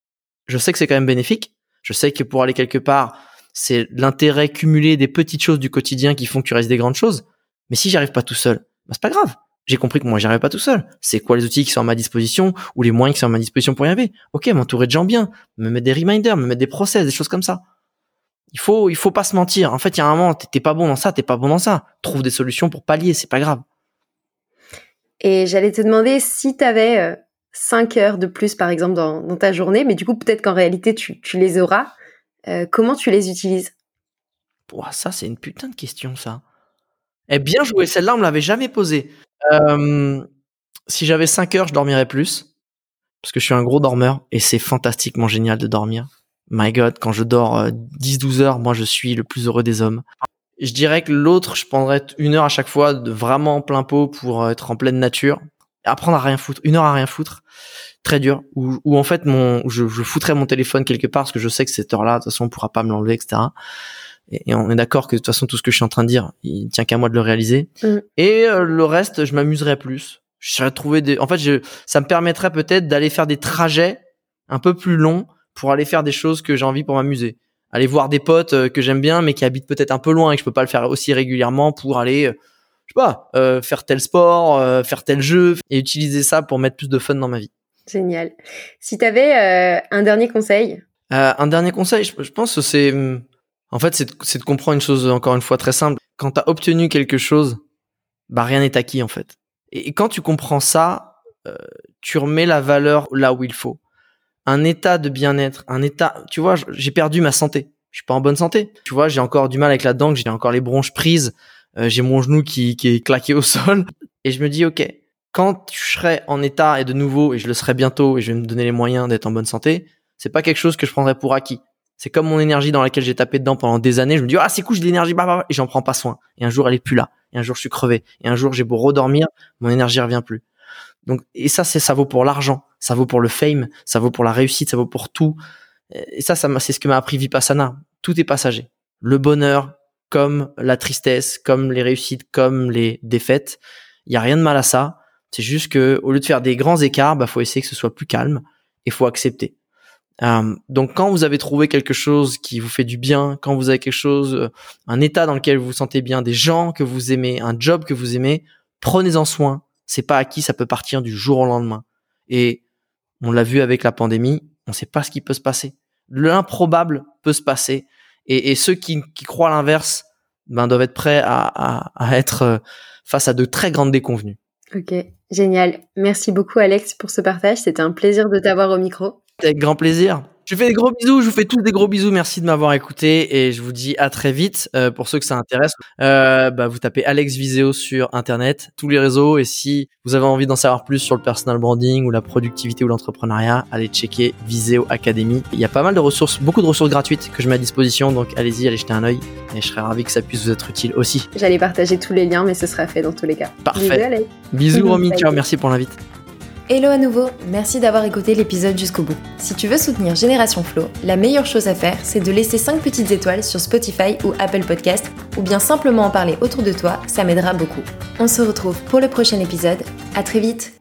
je sais que c'est quand même bénéfique. Je sais que pour aller quelque part, c'est l'intérêt cumulé des petites choses du quotidien qui font que tu restes des grandes choses. Mais si j'arrive pas tout seul, bah, c'est pas grave j'ai compris que moi j'y arrive pas tout seul. C'est quoi les outils qui sont à ma disposition ou les moyens qui sont à ma disposition pour y arriver? Ok, m'entourer de gens bien, me mettre des reminders, me mettre des process, des choses comme ça. Il faut, il faut pas se mentir. En fait, il y a un moment, t'es pas bon dans ça, t'es pas bon dans ça. Trouve des solutions pour pallier, c'est pas grave. Et j'allais te demander si t'avais avais 5 heures de plus, par exemple, dans, ta journée, mais du coup, peut-être qu'en réalité, tu, les auras. Euh, comment tu les utilises? Ça, c'est une putain de question, ça. Eh bien joué, celle-là, on me l'avait jamais posée. Euh, si j'avais 5 heures, je dormirais plus. Parce que je suis un gros dormeur et c'est fantastiquement génial de dormir. My God, quand je dors 10-12 euh, heures, moi je suis le plus heureux des hommes. Je dirais que l'autre, je prendrais une heure à chaque fois de vraiment plein pot pour euh, être en pleine nature. Apprendre à rien foutre. Une heure à rien foutre. Très dur. Ou, en fait, mon, je, je foutrais mon téléphone quelque part parce que je sais que cette heure-là, de toute façon, on pourra pas me l'enlever, etc et, on est d'accord que de toute façon tout ce que je suis en train de dire, il tient qu'à moi de le réaliser. Mm. Et euh, le reste, je m'amuserais plus. Je serais trouvé des. En fait, je, ça me permettrait peut-être d'aller faire des trajets un peu plus longs pour aller faire des choses que j'ai envie pour m'amuser. Aller voir des potes euh, que j'aime bien, mais qui habitent peut-être un peu loin et que je peux pas le faire aussi régulièrement pour aller, euh, je sais pas, faire tel sport, faire tel jeu et utiliser ça pour mettre plus de fun dans ma vie. Génial. Si tu avais un dernier conseil? un dernier conseil, je, je pense que c'est hum, en fait, c'est de, comprendre une chose, encore une fois, très simple. Quand tu as obtenu quelque chose, bah rien n'est acquis, en fait. Et, quand tu comprends ça, euh, tu remets la valeur là où il faut. Un état de bien-être, un état... Tu vois, j'ai perdu ma santé. Je suis pas en bonne santé. Tu vois, j'ai encore du mal avec la dent, j'ai encore les bronches prises, euh, j'ai mon genou qui, qui est claqué au (laughs) sol. Et je me dis, ok, quand je serai en état et de nouveau, et je le serai bientôt, et je vais me donner les moyens d'être en bonne santé, c'est pas quelque chose que je prendrai pour acquis. C'est comme mon énergie dans laquelle j'ai tapé dedans pendant des années. Je me dis, ah, c'est cool, j'ai de l'énergie, bah, bah, bah, et j'en prends pas soin. Et un jour, elle est plus là. Et un jour, je suis crevé. Et un jour, j'ai beau redormir, mon énergie revient plus. Donc, et ça, c'est, ça vaut pour l'argent. Ça vaut pour le fame. Ça vaut pour la réussite. Ça vaut pour tout. Et ça, ça c'est ce que m'a appris Vipassana. Tout est passager. Le bonheur, comme la tristesse, comme les réussites, comme les défaites. Il y a rien de mal à ça. C'est juste que, au lieu de faire des grands écarts, bah, faut essayer que ce soit plus calme et faut accepter. Euh, donc quand vous avez trouvé quelque chose qui vous fait du bien, quand vous avez quelque chose, euh, un état dans lequel vous vous sentez bien, des gens que vous aimez, un job que vous aimez, prenez-en soin. C'est pas acquis, ça peut partir du jour au lendemain. Et on l'a vu avec la pandémie, on ne sait pas ce qui peut se passer. L'improbable peut se passer. Et, ceux qui, croient l'inverse, ben doivent être prêts à, à être euh, face à de très grandes déconvenues. Ok, génial. Merci beaucoup Alex pour ce partage. C'était un plaisir de t'avoir au micro. Avec grand plaisir. Je vous fais des gros bisous, je vous fais tous des gros bisous. Merci de m'avoir écouté et je vous dis à très vite. Euh, pour ceux que ça intéresse, euh, bah, vous tapez Alex Viseo sur internet, tous les réseaux. Et si vous avez envie d'en savoir plus sur le personal branding ou la productivité ou l'entrepreneuriat, allez checker Viseo Academy. Il y a pas mal de ressources, beaucoup de ressources gratuites que je mets à disposition. Donc allez-y, allez jeter un œil et je serais ravi que ça puisse vous être utile aussi. J'allais partager tous les liens, mais ce sera fait dans tous les cas. Parfait. Bisous, bisous (laughs) Romy, ciao, merci pour l'invite. Hello à nouveau, merci d'avoir écouté l'épisode jusqu'au bout. Si tu veux soutenir Génération Flow, la meilleure chose à faire, c'est de laisser 5 petites étoiles sur Spotify ou Apple Podcast, ou bien simplement en parler autour de toi, ça m'aidera beaucoup. On se retrouve pour le prochain épisode, à très vite